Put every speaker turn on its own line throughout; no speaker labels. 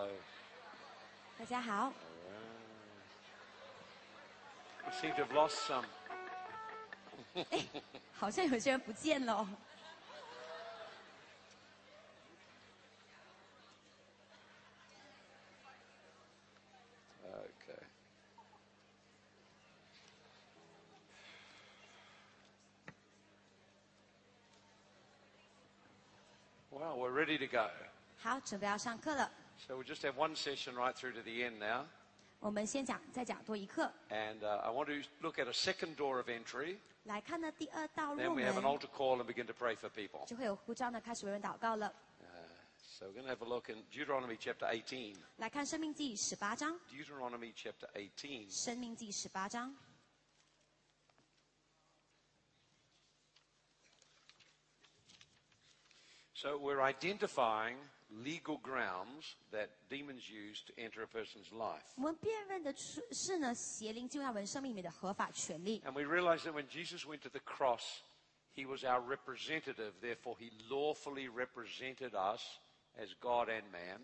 Hello.
大家好，
We seem to have lost some.
好像有些人不见了哦。
Okay. Well, we're ready to go.
好，准备要上课了。
so we'll just have one session right through to the end now.
我们先讲，再讲多一课。
And uh, I want to look at a second door of entry. Then we have an altar call and begin to pray for people.
就会有呼召呢开始为人祷告了。
So we're going to have a look in Deuteronomy chapter 18.
来看《申命记》十八章，《
Deuteronomy chapter 18. So we're identifying legal grounds that demons use to enter a person's life.
我们辨认的出是呢，邪灵进入到人生命里面的合法权利。
And we realize that when Jesus went to the cross, he was our representative. Therefore, he lawfully represented us as God and man.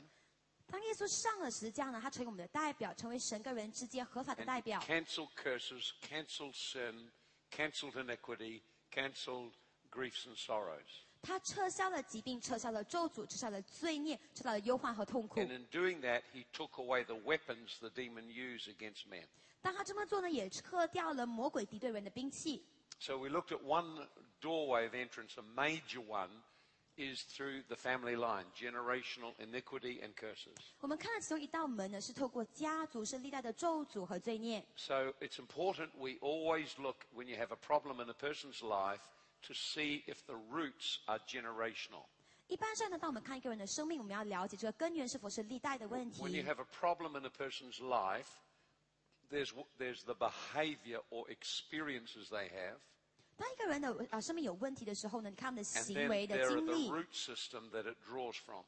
当耶稣上了十字架呢，他成为我们的代表，成为神跟人之间合法的
And
代表。
canceled curses, canceled sin, canceled iniquity, canceled griefs and sorrows.
他撤销了疾病，撤销了咒诅，撤销了罪孽，撤销了忧患和痛苦
And。in doing that, he took away the weapons the demon used against men.
当他这么做呢，也撤掉了魔鬼敌对人的兵器。
So we looked at one doorway of entrance, a major one, is through the family line, generational iniquity and curses.
我们看到其中一道门呢，是透过家族，是历代的咒诅和罪孽。
So it's important we always look when you have a problem in a person's life to see if the roots are generational.
一般上呢，当我们看一个人的生命，我们要了解这个根源是否是历代的问
When you
题。
have a problem in a person's life, there's, there's the behavior or experiences they have,
当一个人的呃生命有问题的时候呢，你看他们的
and
行
then
为的
there are
经
the
历，
root system that it draws from.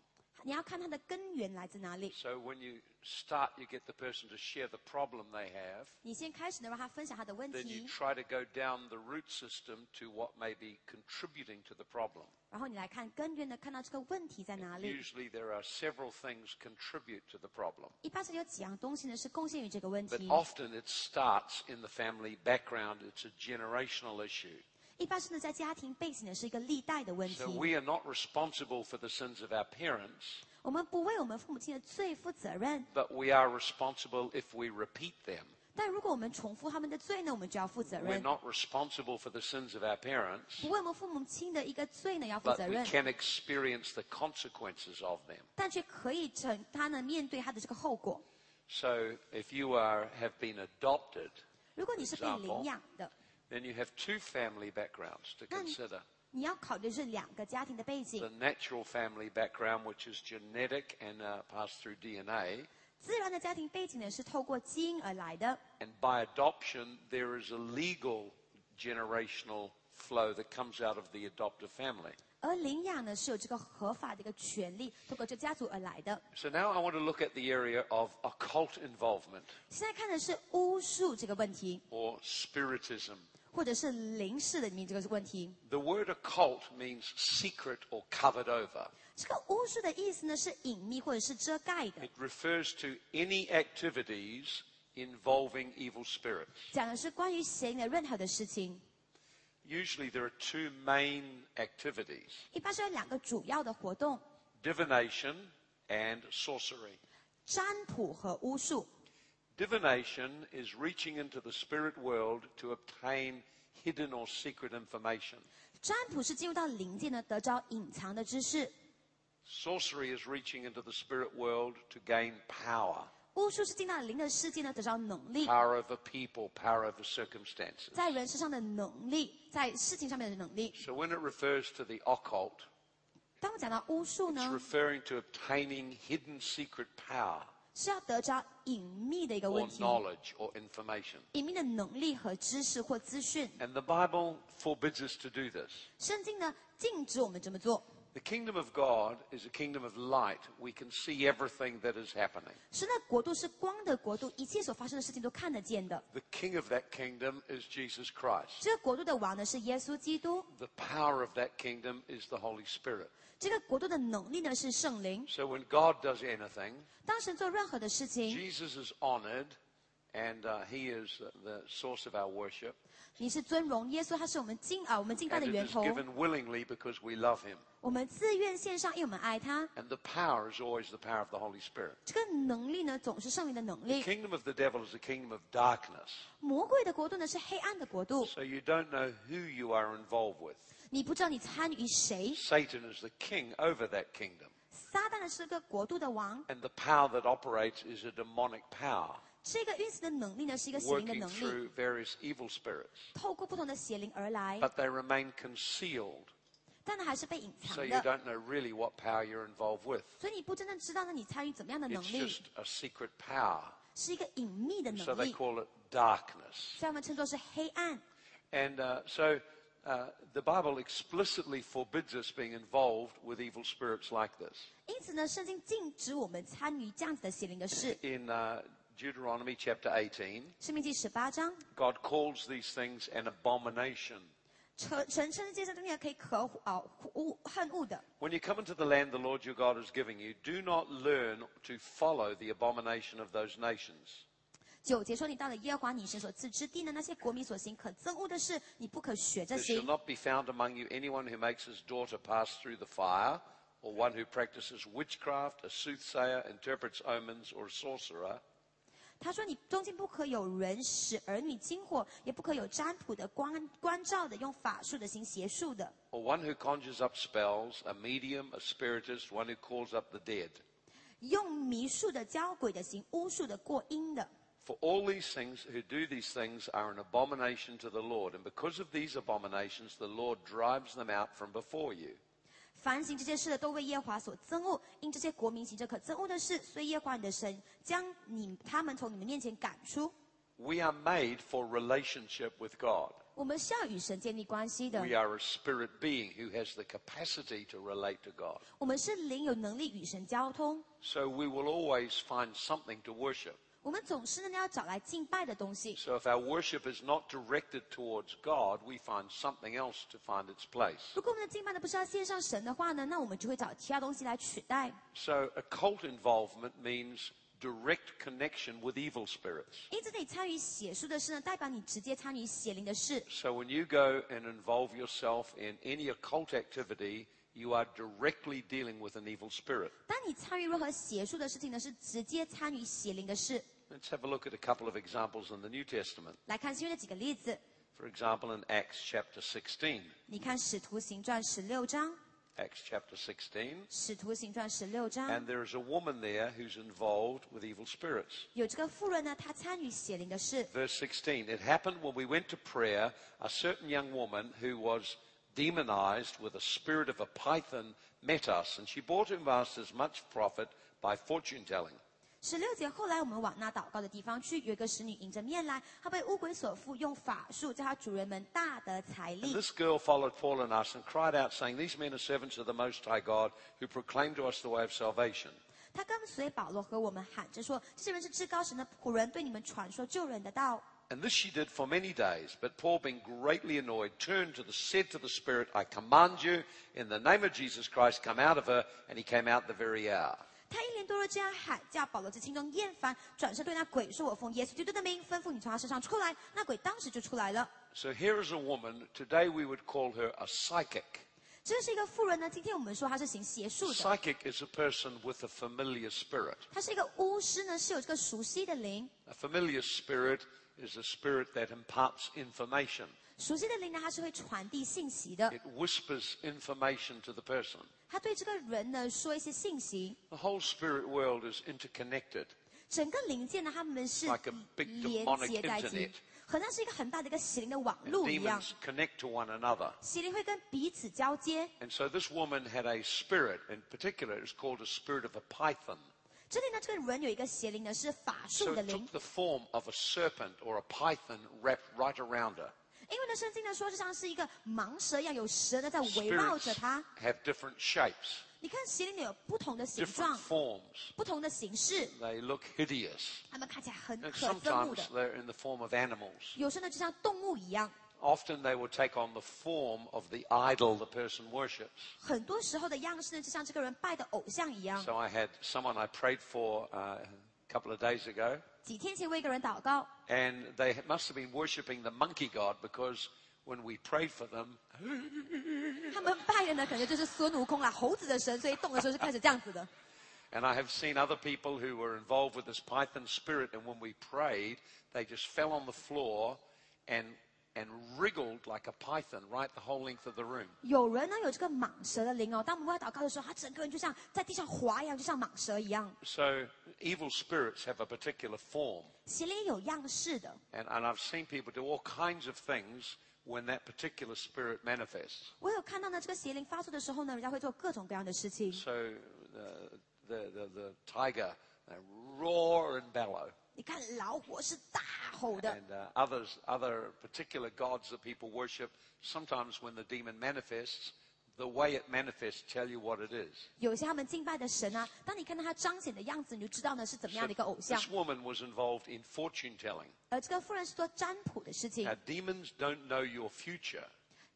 你要看他的根源来自哪里。
So when you start, you get the person to share the problem they have.
你先开始呢，让他分享他的问
Then you
题，
try to go down the root system to what may be contributing to the problem.
然后你来看根源呢，看到这个问题在哪里。
Usually there are several things contribute to the problem.
一般是有几样东西呢是贡献于这个问
But
题。
often it starts in the family background. It's a generational issue.
一般是呢在家庭背景呢是一个历代的问题
So。we are not responsible for the sins of our parents,
我们不为我们父母亲的罪负责任
，but we are responsible if we repeat them.
但如果我们重复他们的罪呢，我们就要负责任 We're。
not responsible for the sins of our parents,
不为我们父母亲的一个罪呢要负责任
but
责
we
任
，can experience the consequences of them.
但却可以承他呢面对他的这个后果。
So if you are, have been adopted,
如果你是被领养的，
then you have two family backgrounds to
Then-
consider.
你要考虑的是两个家庭的背景
The。natural family background, which is genetic and uh, passed through DNA,
自然的家庭背景呢是透过基因而来的，
and by adoption, there is a legal generational flow that comes out of the adoptive family.
而领养呢是有这个合法的一个权利，透过这家族而来的。
So now I want to look at the area of occult involvement
现在看的是巫术这个问题，
or spiritism.
或者是灵视的里面这个问题。
The word occult means secret or covered over.
这个巫术的意思呢是隐秘或者是遮盖的，
It refers to any activities involving evil spirits.
讲的是关于邪灵的任何的事情。
Usually there are two main activities
一般是有两个主要的活动：
divination and sorcery.
占卜和巫术。
Divination is reaching into the spirit world to obtain hidden or secret information.
占卜是进入到灵界呢，得着隐藏的知识；
Sorcery is reaching into the spirit world to gain power
巫术是进到灵的世界呢，得着能力，
power over people, power over circumstances.
在人身上的能力，在事情上面的能力。
So when it refers to the occult,
当我讲到巫术
it's
呢，
referring to obtaining hidden secret power
是要得着隐秘的一个问
or
问题
，knowledge or information.
隐秘的能力和知识或资讯。
And the Bible forbids us to do this.
圣经呢禁止我们这么做。
The kingdom of God is a kingdom of light. We can see everything that is happening.
神的国度是光的国度，一切所发生的事情都看得见的。
The king of that kingdom is Jesus Christ.
这个国度的王呢是耶稣基督
，The power of that kingdom is the Holy Spirit.
这个国度的能力呢是圣灵。
So when God does anything,
当神做任何的事情
，Jesus is honored and uh, he is uh, the source of our worship.
你是尊荣耶稣，他是我们敬啊我们敬拜
And
的
it
源
is
头。
given willingly because we love him.
我们自愿献上，因为我们爱他。
And the power is always the power of the Holy Spirit.
这个能力呢，总是圣灵的能
The
力。
kingdom of the devil is a kingdom of darkness.
魔鬼的国度呢是黑暗的国度，
So you don't know who you are involved with.
你不知道你参与谁。
Satan is the king over that kingdom.
撒旦呢是个国度的王，
And the power that operates is a demonic power
这个运行的能力呢是一个邪灵的
working
能力，
through various evil spirits.
透过不同的邪灵而来，
But they remain concealed.
但呢还是被隐藏
So you
的，
don't know really what power you're involved with.
所以你不真正知道呢你参与怎么样的能
It's
力，
just a secret power.
是一个隐秘的
So
能
they
力，
call it darkness.
所以我们称作是黑暗。
And uh, so uh, the Bible explicitly forbids us being involved with evil spirits like this.
因此呢，圣经禁止我们参与这样子的邪灵的事。
In uh, Deuteronomy chapter 18,
生命记十八章，
God calls these things an abomination.
成成称这些东西可以可啊恶恨恶的。
When you come into the land the Lord your God is giving you, do not learn to follow the abomination of those nations.
九节说，你到了耶和华你神所赐之地呢，那些国民所行可憎恶的事，你不可学着
There shall
行。
not be found among you anyone who makes his daughter pass through the fire, or one who practices witchcraft, a soothsayer, interprets omens, or a sorcerer.
他说：“你中间不可有人使儿女经火，也不可有占卜的、关关照的、用法术的、行邪术的，
or one who conjures up spells, a medium, a spiritist, one who calls up the dead.
用迷术的、教鬼的、行巫术的、过阴的。
For all these things who do these things are an abomination to the Lord, and because of these abominations, the Lord drives them out from before you.
凡行这些事的，都为耶和华所憎恶。因这些国民行着可憎恶的事，所以耶和华你的神将你他们从你们面前赶出。
We are made for relationship with God.
我们是要与神建立关系的
We，are a spirit being who has the capacity to relate to God.
我们是灵有能力与神交通。
So we will always find something to worship.
我们总是呢要找来敬拜的东西。
So if our worship is not directed towards God, we find something else to find its place.
如果我们的敬拜呢不是要献上神的话呢，那我们就会找其他东西来取代。
So occult involvement means direct connection with evil spirits.
因此，你参与写书的事呢，代表你直接参与邪灵的事。
So when you go and involve yourself in any occult activity, you are directly dealing with an evil spirit.
当你参与任何写书的事情呢，是直接参与邪灵的事。
Let's have a look at a couple of examples in the New Testament.
来看新约的几个例子，
For example, in Acts chapter 16.
你看《使徒行传》十六章，《
Acts chapter 16.
使徒行传》十六章
And there is a woman there who's involved with evil spirits.
有这个妇人呢，她参与邪灵的事。
Verse 16. It happened when we went to prayer, a certain young woman who was demonized with a spirit of a python met us, and she brought him us as much profit by fortune telling.
十六节，后来我们往那祷告的地方去，有一个使女迎着面来，她被巫鬼所附，用法术叫她主人们大得财力。
And girl followed Paul and us and cried out, saying, "These men are servants of the Most High God, who proclaim to us the way of salvation."
她跟随保罗和我们喊着说：“这些人是至高神的仆人，对你们传说救人的道。”
And this she did for many days. But Paul, being greatly annoyed, turned to the said to the Spirit, I command you, in the name of Jesus Christ, come out of her. And he came out the very hour.
他一连多日这样喊叫，保罗在心中厌烦，转身对那鬼说：“我奉耶稣基督的名吩咐你从他身上出来。”那鬼当时就出来了。
So here is a woman, today we would call her a psychic.
这是一个妇人呢，今天我们说她是行邪术的，
Psychic is a person with a familiar spirit.
她是一个巫师呢，是有这个熟悉的灵。
A familiar spirit is a spirit that imparts information.
熟悉的灵呢，它是会传递信息的，
It whispers information to the person.
它对这个人呢说一些信息。
The whole spirit world is interconnected.
整个灵界呢，他们是
Like a big
连
demonic
接在一起
internet，
好像是一个很大的一个邪灵的网络一样。
Demons connect to one another.
邪灵会跟彼此交接。
And so this woman had a spirit, in particular, it's called a spirit of a python.
这里呢，这个人有一个邪灵呢，是法术的灵
took。the form of a serpent or a python wrapped right around her.
因为呢，圣经呢说，就像是一个蟒蛇一样，有蛇呢在围绕着它。
have different shapes,
你看邪灵有不同的形状、
forms.
不同的形式
，They look hideous.
它们看起来很可憎恶
sometimes
的。
they're in the form of animals.
有时呢，就像动物一样。
often they will take on the form of the idol the person worships.
很多时候的样式呢，就像这个人拜的偶像一样。
So I had someone I prayed for uh, a couple of days ago,
几天前为一个人祷告，
and they must have been worshipping the monkey god because when we prayed for them,
他们拜的呢，可能就是孙悟空啦，猴子的神，所以动的时候是开始这样子的。
and I have seen other people who were involved with this python spirit, and when we prayed, they just fell on the floor and and wriggled like a python right the whole length of the room.
有人呢有这个蟒蛇的灵哦，当我们为他祷告的时候，他整个人就像在地上滑一样，就像蟒蛇一样。
So evil spirits have a particular form.
邪灵有样式的，
And, and I've seen people do all kinds of things when that particular spirit manifests.
我有看到呢，这个邪灵发作的时候呢，人家会做各种各样的事情。
So uh, the, the, the tiger uh, roar and bellow.
你看老虎是大吼的，
And uh, others, other particular gods that people worship, sometimes when the demon manifests, the way it manifests tell you what it is.
有些他们敬拜的神啊，当你看到他彰显的样子，你就知道呢是怎么样的一个偶像
this。woman was involved in fortune telling.
而这个妇人是做占卜的事情
Now,，demons don't know your future.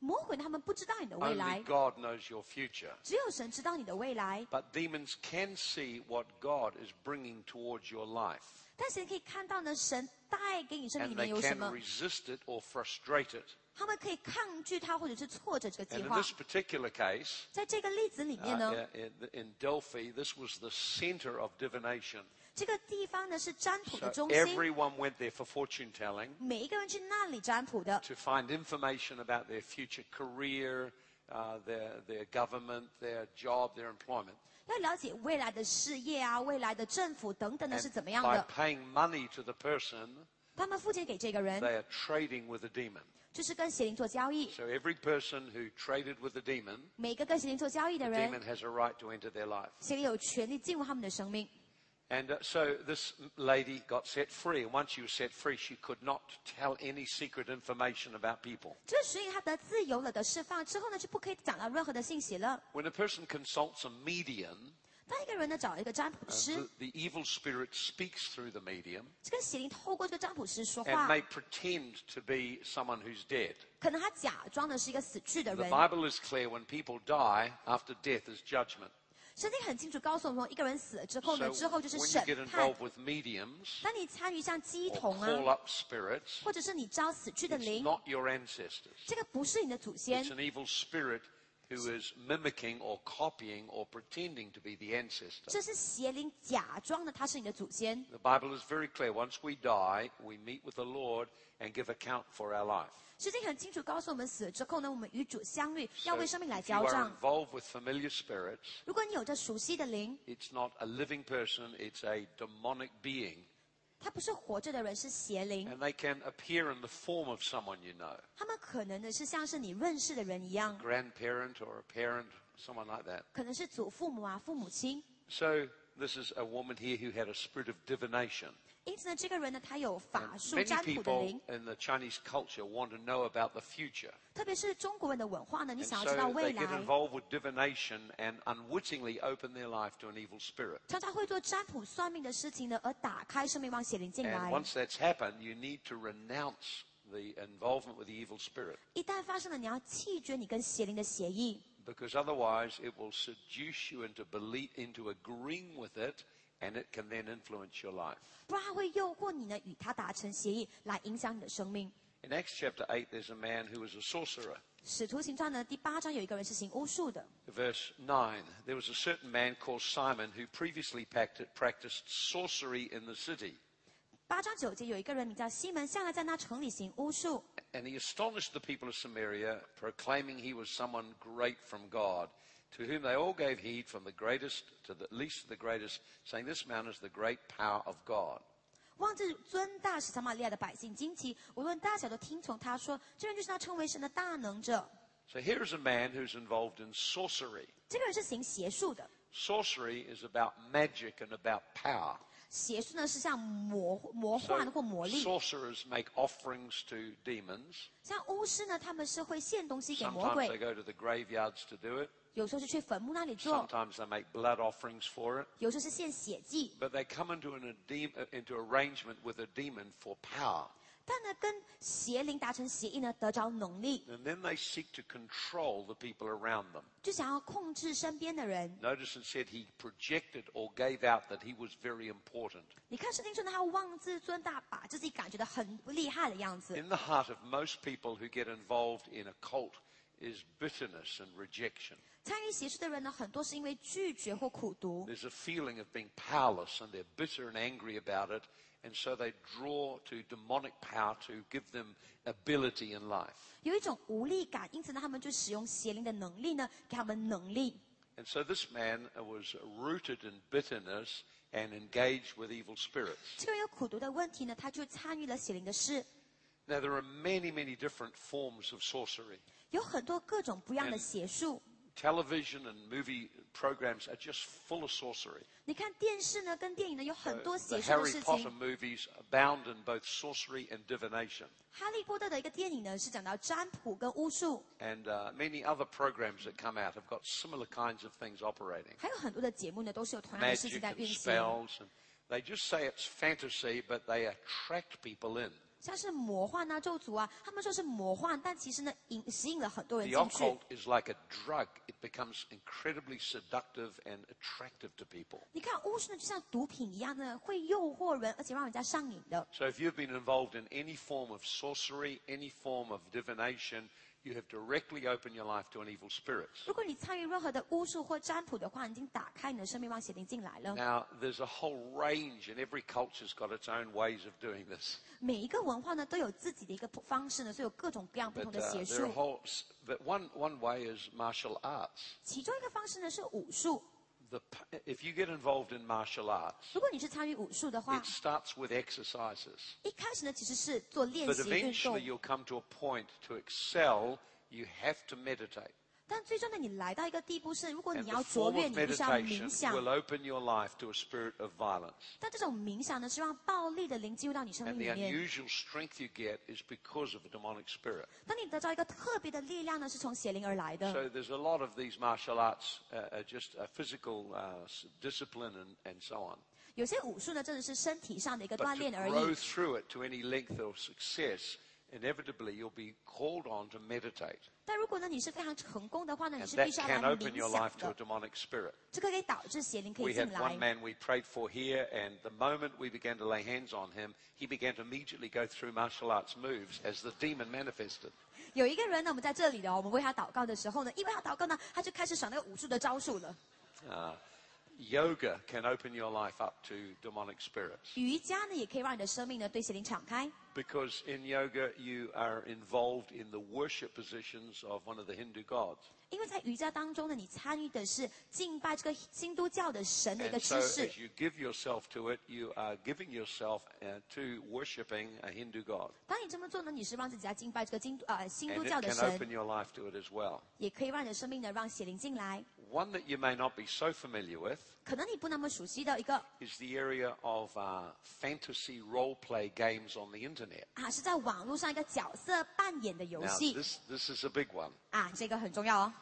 魔鬼他们不知道你的未
Only
来，
God knows your future.
只有神知道你的未来。
But demons can see what God is bringing towards your life.
但神可以看到呢，神带给你生命
And
里
they
面有什
can
么，
resist it or frustrate it.
他们可以抗拒它，或者是挫折这个
And
计
in
划
this。particular case,
在这个例子里
uh,
面呢，
in, in Delphi, this was the center of divination.
这个地方呢是占卜
So
的中心，
everyone went there for fortune telling
每一个人去那里占卜的，
to find information about their future career, uh, their, their government, their job, their employment.
要了解未来的事业啊、未来的政府等等的
And
是怎么样
by
的。
paying money to the person,
他们付钱给这个人，
they are trading with a demon.
就是跟邪灵做交易。
So every person who traded with the demon,
每一个跟邪灵做交易的
the
人，
demon has a right to enter their life.
邪灵有权利进入他们的生命。
And uh, so this lady got set free. And once she was set free, she could not tell any secret information about people.
这个属灵他得自由了，得释放之后呢，就不可以讲到任何的信息了。
When a person consults a medium,
当一个人呢找一个占卜
uh,
师
the,，the evil spirit speaks through the medium
这个邪灵透过这个占卜师说
and
话，
may pretend to be someone who's dead.
可能他假装的是一个死去的
The
人。
Bible is clear when people die, after death is judgment.
圣经很清楚告诉我们，一个人死了之后呢，之后就是审判。
So、with mediums,
当你参与像
乩
童啊，call
up spirits,
或者是你招死去的灵
，not your
这个不是你的祖先。
It's an evil spirit. Who is mimicking or copying or pretending to be the ancestor. The Bible is very clear. Once we die, we meet with the Lord and give account for our life.
圣经很清楚告诉我们，死了之后呢，我们与主相遇，
So
要为生命来
if you
交
are
账。
involved with familiar spirits,
如果你有着熟悉的灵，
it's not a living person, it's a demonic being.
他不是活着的人，是邪灵。
And they can appear in the form of someone you know,
他们可能的是像是你认识的人一样，
grandparent or a parent, someone like that.
可能是祖父母啊、父母亲。
So this is a woman here who had a spirit of divination.
因此呢，这个人呢，他有
And
法术
many
占卜的
people
灵，
in the Chinese culture want to know about the future.
特别是中国人的文化呢，你
And
想要知道
so
未
they get
来，
involved with divination and unwittingly open their life to an evil spirit.
常常会做占卜算命的事情呢，而打开生命往邪灵进
And
来。
once that's happened, you need to renounce the involvement with the evil spirit
一旦发生了，你要弃绝你跟邪灵的协议，
because otherwise it will seduce you into belief, into agreeing with it, and it can then influence your life.
不然它会诱惑你呢，与他达成协议，来影响你的生命。
In Acts chapter 8, there's a man who was a sorcerer.
使徒行传呢第八章有一个人是行巫术的，
Verse 9 There was a certain man called Simon who previously pact- practiced sorcery in the city.
八章九节有一个人名叫西门，向来在那城里行巫术，
And he astonished the people of Samaria, proclaiming he was someone great from God, to whom they all gave heed, from the greatest to the least to the greatest, saying, This man is the great power of God.
望至尊大使撒玛利亚的百姓惊奇，无论大小都听从他说，这人就是他称为神的大能者。
So here is a man who's involved in sorcery.
这个人是行邪术的，
Sorcery is about magic and about power.
邪术呢是像魔魔
So
幻或魔力，
sorcerers make offerings to demons.
像巫师呢，他们是会献东西给魔
Sometimes they
鬼，
go to the graveyards to do it.
有时候是去坟墓那里做，
Sometimes they make blood offerings for it.
有时候是献血祭。
But they come into an adem- into arrangement with a demon for power.
但呢，跟邪灵达成协议呢，得着能力，
And then they seek to control the people around them.
就想要控制身边的人。
Notice it said he projected or gave out that he was very important.
你看圣经说呢，他妄自尊大，把自己感觉到很厉害的样子。
In the heart of most people who get involved in a cult is bitterness and rejection.
参与邪术的人呢，很多是因为拒绝或苦读，
There's a feeling of being powerless and they're bitter and angry about it. And so they draw to demonic power to give them ability in life.
有一种无力感，因此呢，他们就使用邪灵的能力呢，给他们能力。
And so this man was rooted in bitterness and engaged with evil spirits.
这个人有苦读的问题呢，他就参与了邪灵的事。
Now, there are many, many different forms of sorcery.
有很多各种不一样的邪术。
Television and movie programs are just full of sorcery.
你看电视呢，跟电影呢，有很多
The
邪术的
Harry
事
Potter
情。
movies abound in both sorcery and divination.
哈利波特的一个电影呢，是讲到占卜跟巫术，
And uh, many other programs that come out have got similar kinds of things operating
还有很多的节目呢，都是有同样的事
magic
情在
and
运行。
spells. And they just say it's fantasy, but they attract people in.
像是魔幻啊、咒诅啊，他们说是魔幻，但其实呢，引吸引了很多人
The
进去。
occult is like a drug, it becomes incredibly seductive and attractive to people.
你看巫术呢，就像毒品一样呢，会诱惑人，而且让人家上瘾的。
So if you've been involved in any form of sorcery, any form of divination, you have directly opened your life to an evil spirit.
如果你参与任何的巫术或占卜的话，你已经打开你的生命，让邪灵进来了。
Now, there's a whole range, and every culture's got its own ways of doing this.
每一个文化呢，都有自己的一个方式呢，所以有各种各样不
But
同的
uh,
邪
there are
术。
whole, but one, one way is martial arts.
其中一个方式呢是武术。
The, p- if you get involved in martial arts,
如果你是参与武术的话
it，starts with exercises.
一开始呢其实是做练
But
习运
eventually
动，
you'll come to a point to excel, you have to meditate.
但最终呢，你来到一个地步是，如果你要卓越，你必须要冥想。但这种冥想呢，是让暴力的灵进入到你生命里面。
unusual strength you get is because of a demonic spirit.
当你得到一个特别的力量呢，是从邪灵而来的。
So there's a lot of these martial arts, uh, just a physical uh, discipline and, and so on.
有些武术呢，真的是身体上的一个锻炼而
grow
已。
through it to any length of success, inevitably you'll be called on to meditate.
但如果呢，你是非常成功的话呢，你
And
是必
that
须要来
can open your
冥想
life to a
的。
demonic spirit.
这个可以导致邪灵可
We
以进
had
来
one。man we prayed for here, and the moment we began to lay hands on him, he began to immediately go through martial arts moves as the demon manifested.
有一个人呢，我们在这里的，我们为他祷告的时候呢，因为他祷告呢，他就开始耍那个武术的招数了。
Uh, yoga can open your life up to demonic spirits.
瑜伽呢，也可以让你的生命呢对邪灵敞开。
Because in yoga, you are involved in the worship positions of one of the Hindu gods.
因为在瑜伽当中呢，你参与的是敬拜这个新都教的神的一个知识
you give yourself to it, you are giving yourself uh, to worshipping a Hindu god.
当你这么做呢，你是让自己在敬拜这个京呃新都教的
can open
神
，your life to it as well.
也可以让你的生命呢让邪灵进来。
One that you may not be so familiar with
可能你不那么熟悉的一个
is the area of uh, fantasy role play games on the internet.
啊，是在网络上一个角色扮演的游
Now,
戏
this, this is a big one.
啊，这个很重要哦。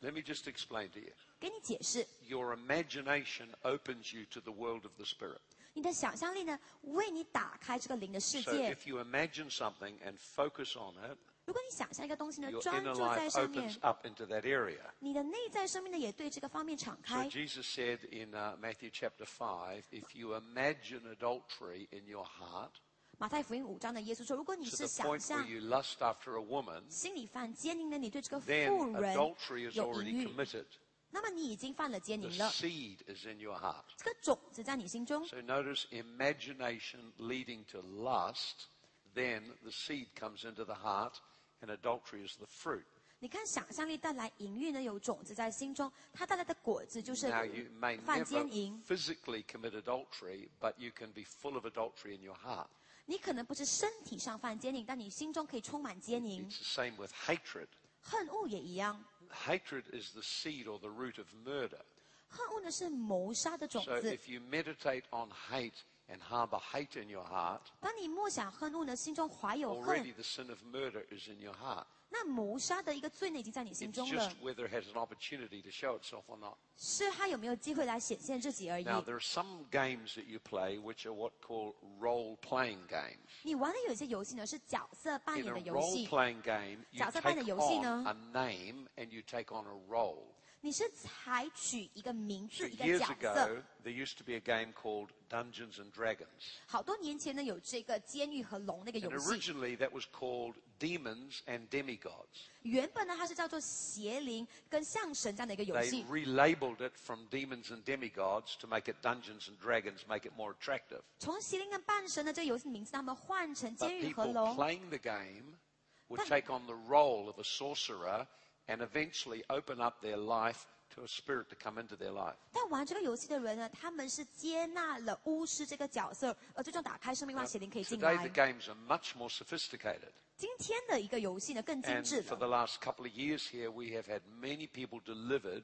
Let me just explain to you.
给你解释，
Your imagination opens you to the world of the Spirit.
你的想象力呢，为你打开这个灵的世
So
界。
if you imagine something and focus on it,
如果你想象一个东西呢，
your
专
inner
注在
life
上面
opens，up into that area.
你的内在生命呢也对这个方面敞
So
开。
Jesus said in uh, Matthew chapter 5 if you imagine adultery in your heart
马太福音五章的耶稣说，如果你
to
是
the
想
point where
象
you lust after a woman,
心里犯奸淫呢，你对这个
then
妇人
adultery is
有淫
already
欲，
committed.
那么你已经犯了奸
The
淫了。
seed is in your heart.
这个种子在你心中，
So notice imagination leading to lust, then the seed comes into the heart, and adultery is the fruit.
你看想象力带来淫欲呢，有种子在心中，它带来的果子就是
Now you may
犯
never
奸淫。
physically commit adultery, but you can be full of adultery in your heart.
你可能不是身体上犯奸淫，但你心中可以充满奸淫。
It's the same with hatred.
恨恶也一样，
Hatred is the seed or the root of murder.
恨恶呢是谋杀的种
So
子。
if you meditate on hate and harbor hate in your heart,
当你默想恨恶呢，心中怀有恨
already，the sin of murder is in your heart.
那谋杀的一个罪呢，已经在你心
It's
中
just
了，
whether it has an opportunity to show itself or not.
是他有没有机会来显现自己而已。
Now, there are some games that you play which are what call role-playing games.
你玩的有一些游戏呢，是角色扮
In
演
a
的游戏，
role-playing game, you
角色
take
扮演游戏呢？
on a name and you take on a role.
你是采取一个名
So
字、一个
years
角色。
ago, there used to be a game called Dungeons and Dragons.
好多年前呢，有这个监狱和龙那个
And
游戏。
originally, that was called Demons and Demigods.
原本呢，它是叫做邪灵跟象神这样的一个游
They
戏。
relabeled it from Demons and Demigods to make it Dungeons and Dragons, make it more attractive.
从邪灵跟半神的这个游戏名字，他们换成
But
监狱和
people
龙。
playing the game would
But-
take on the role of a sorcerer and eventually open up their life to a spirit to come into their life.
但玩这个游戏的人呢，他们是接纳了巫师这个角色，而最终打开生命，让邪灵可以进
Today, the
来。
games are much more sophisticated.
今天的一个游戏呢，更精
And
致
for
了。
the last couple of years here, we have had many people delivered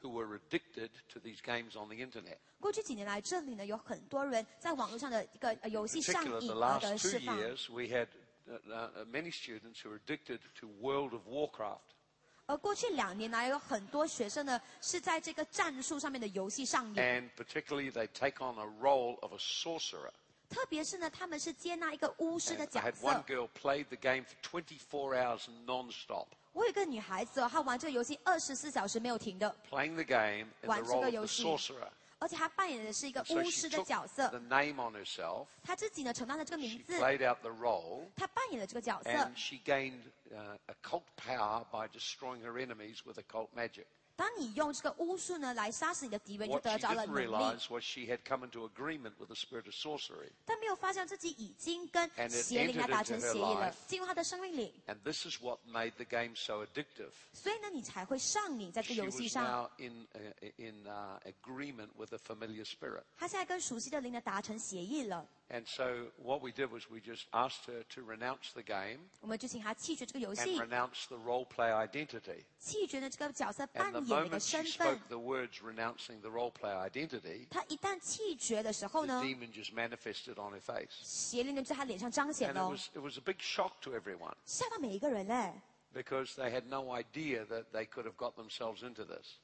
who were addicted to these games on the internet.
过去几年来，这里呢有很多人在网络上的一个呃游
In
戏上
particular,
瘾
the
而得
last two
释放。
years, we had uh, uh, many students who were addicted to World of Warcraft.
而过去两年来，有很多学生呢是在这个战术上面的游戏上瘾
，And particularly, they take on a role of a sorcerer.
特别是呢，他们是接纳一个巫师的
I
角
had one。girl played the game for 24 hours non-stop,
我有一个女孩子哦，她玩这个游戏二十四小时没有停的
，playing the game in the
玩这
role
个
of
游
the
戏
sorcerer.
而且她扮演的是一个
So
巫
she
师的
took
角色
the，name on herself.
她自己呢承担了这个
She
名字，
played out the role.
她扮演了这个角色
And。she gained uh,
当你用这个巫术呢来杀死你的敌人就得着了你
realize was she had come into agreement with the spirit of sorcery
但没有发现自己已经跟邪灵
啊
达成协议了进入他的生命里
and this is what made the game so addictive
所以呢你才会上瘾在这个游戏上
in in agreement with familiar spirit
他现在跟熟悉的灵呢达成协议了
And so what we did was we just asked her to renounce the game and renounce the role play identity. And the moment she spoke the words renouncing the role play identity, the demon just manifested on her face. And it was, it was a big shock to everyone because they had no idea that they could have got themselves into this.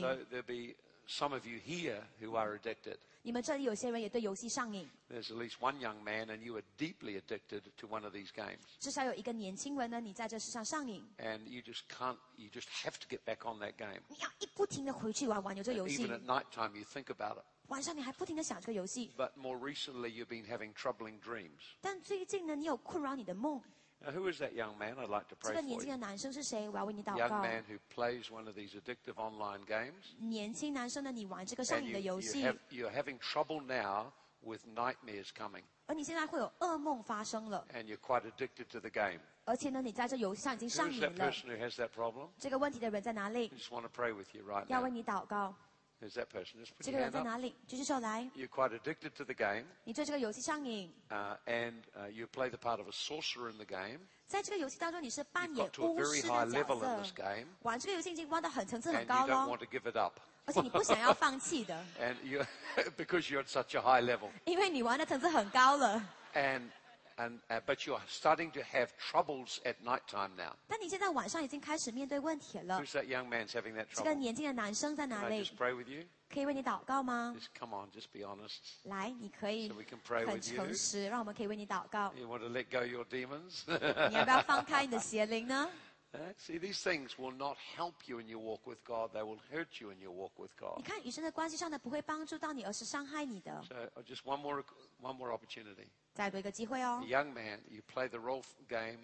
So there'd be some of you here who are addicted.
你们这里有些人也对游戏上瘾，
There's at least one young man, and you are deeply addicted to one of these games.
至少有一个年轻人呢，你在这世上上瘾，
And you just can't, you just have to get back on that game.
你要一不停的回去玩玩游这个游
Even
戏，
at night time, you think about it.
晚上你还不停的想这个游戏，
But more recently, you've been having troubling dreams.
但最近呢，你有困扰你的梦。
Now, who is that young man? I'd like to
这
pray
个
for
年轻
you.
的男生是谁？我要为你祷
Young
告。
man who plays one of these addictive online games.
年轻男生呢，你玩这个上
And
瘾
you,
的游
you
戏，
have, you're having trouble now with nightmares coming.
而你现在会有噩梦发生了，
And you're quite addicted to the game.
而且呢，你在这游戏上已经上
Who's
瘾
that
了。
person who has that problem?
这个问题的人在哪里
I？just want to pray with you right
要为
now.
你祷告。
Who's that person? Just put
这
your
个人
hand
在
up.
哪里？举起手来。
You're quite addicted to the game,
你对这个游戏上瘾，
uh, and uh, you play the part of a sorcerer in the game.
在这个游戏当中，你是扮
You've
演
got to a
巫
very
师
high
的角
level in this
色。
game,
玩这个游戏已经玩到很层次
and
很
you
高
don't
喽
want，to give it up.
而且你不想要放弃的，
And you, because you're at such a high level,
因为你玩的层次很高了。
and and uh, but you're starting to have troubles at night time now.
但你现在晚上已经开始面对问题了。
Who's that young man having that
这个
trouble?
年轻的男生在
Can
哪
I
里
just？pray with you?
可以为你祷告吗？
Just come on, just be honest.
来，你可以
So we can pray
很
with you.
诚实，让我们可以为你祷告。
You want to let go your demons?
你要不要放开你的邪灵呢？
Uh, See, these things will not help you in your walk with God. They will hurt you in your walk with
你
God.
看与神的关系上呢，不会帮助到你，而是伤害你的。
So uh, just one more, one more opportunity.
再多一个机会哦
A，young man, you play the role game.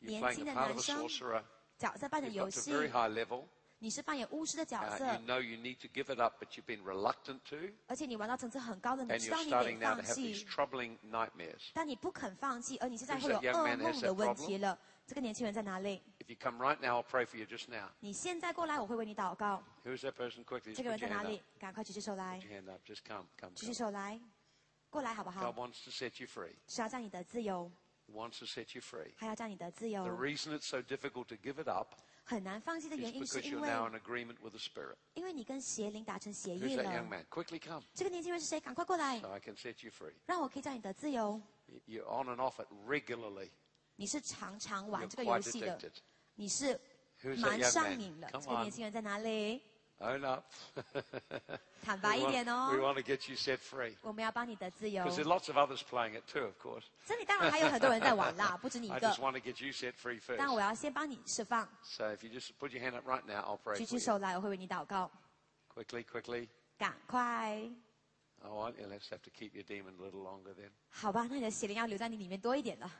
You're
年
playing
轻
the
的
part of
男
a
生
sorcerer.
角色扮演
You've
游
got to a
戏，
very high level.
你是扮演巫师的角
Uh,
色
you，know you need to give it up, but you've been reluctant to.
而且你玩到层次很高的，你
And
知
you're
道你得
starting now to
放
have these
弃，
troubling nightmares.
但你不肯放弃，而你现在
Who's
会有
that young
噩
man has
梦的
that
问
problem?
题了。 这个年轻人在哪里？
If you come right now, I'll pray for you just now.
你现在过来，我会为你祷告。
Who's that person? Quickly, just
这个
put
人在
your
哪
hand
里
up.？
赶快举起手来
Put，your hand up. Just come, come,
举起
come.
手来，过来好不好
God？wants to set you free.
是要让你得自由，
He wants to set you free.
还要让你得自
The
由。
reason it's so difficult to give it up
很难放弃的
is
原因是
because
因
you're
为，
now in agreement with the Spirit.
因为你跟邪灵达成协
Who's
议
that young
了。
man? Quickly come
这个年轻人是谁？赶快过来
so，I can set you free.
让我可以让你得自由。
Y- You're on and off it regularly.
你是常常玩这个游戏的，你是蛮上瘾
的。
这个年轻人在哪里
？own up.
坦白一点
we
哦
，want to get you set free.
我们要帮你得自由。
Because there are lots of others playing it too, of course.
这里当然还有很多人在玩啦，不止你一
I
个
just。want to get you set free first.
但我要先帮你释放
，So if you just put your hand up right now, I'll pray
举起手来，我会为你祷告。
Quickly, quickly.
赶快
，Oh, you'll have to keep your demon a little longer then.
好吧，那你的邪灵要留在你里面多一点了。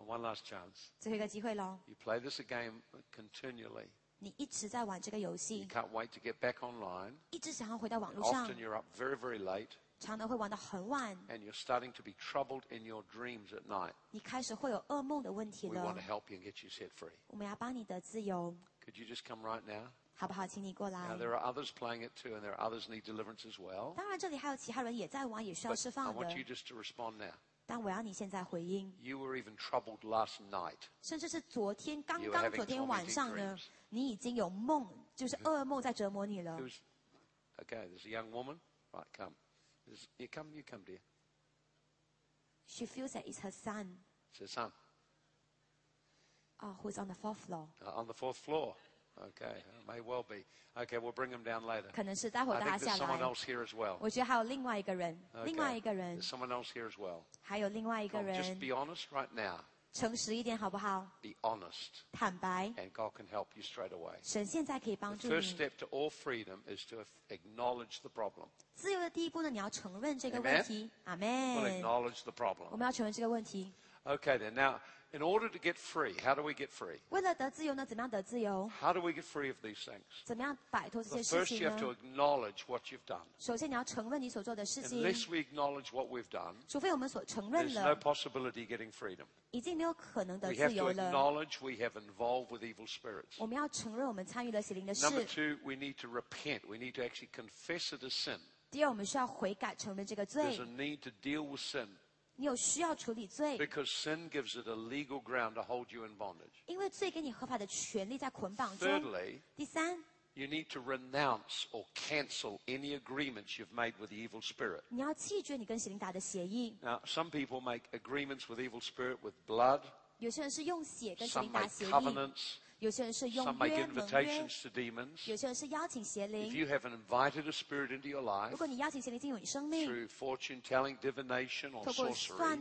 Come, one last chance.
最后一个机会喽，
You play this game continually.
你一直在玩这个游
You
戏，
can't wait to get back online.
一直想要回到网络上
Often，you're up very, very late
常常会玩到很晚，
and you're starting to be troubled in your dreams at night.
你开始会有噩梦的问题
We
了
want to。help you and get you set free.
我们要帮你得自由，
Could you just come right now?
好不好？请你过来
Now,。there are others playing it too, and there are others need deliverance as well.
当然，这里还有其他人也在玩，也需要
But
释
I
放
want
的
you。just to respond now.
但我要你现在回应，
You were even troubled last night.
甚至是昨天刚
You were
刚
having
昨天晚上呢
tormenting dreams.，
你已经有梦，就是噩梦在折磨你了。
Who's okay? There's a young woman. Right, come. There's, you come. You come, dear.
She feels that it's her son,
It's her son
uh, who's on the fourth floor.
uh, on the fourth floor. Okay, uh, may well be. Okay, we'll bring him down later.
可能是待会
I
带他
think
下
there's someone
来。
else here as well.
我觉得还有另外一个人，
Okay.
另外一个人
There's，someone else here as well.
还有另外一个
Come, just
人，
be honest right now.
诚实一点好不好？
Be honest,
坦白，
and God can help you straight away.
神现在可以帮
The
助
first
你。
step to all freedom is to acknowledge the problem.
自由的第一步呢，你要承认这个
Amen
问题。阿
We'll
门。
acknowledge the
我
problem.
们要承认这个问题。
Okay, then. Now, in order to get free, how do we get free?
为了得自由呢，怎么样得自由？
How do we get free of these things?
怎么样摆脱这
Well,
些事
first,
情
you have to
呢？
acknowledge what you've done.
首先，你要承认你所做的事情。
Unless we acknowledge what we've done,
除非我们所承认
there's no
了，
possibility getting freedom.
已经没有可能得
We
自
have to
由了。
acknowledge we have involved with evil spirits.
我们要承认我们参与了邪灵的
Number
事。
two, we need to repent. We need to actually confess it as sin.
第二，我们需要悔改，承认这个
There's
罪
a。need to deal with sin
你有需要处理罪，
because sin gives it a legal ground to hold you in bondage.
因为罪给你合法的权利在捆绑中。
Thirdly,
第三，
you need to renounce or cancel any agreements you've made with the evil spirit.
你要弃绝你跟邪灵打的协议。
Now, some people make agreements with evil spirit with blood.
有些人是用血跟邪
Some
灵打
make
协议，
covenants. some make invitations to demons. If you have invited a spirit into your life through fortune telling, divination, or sorcery,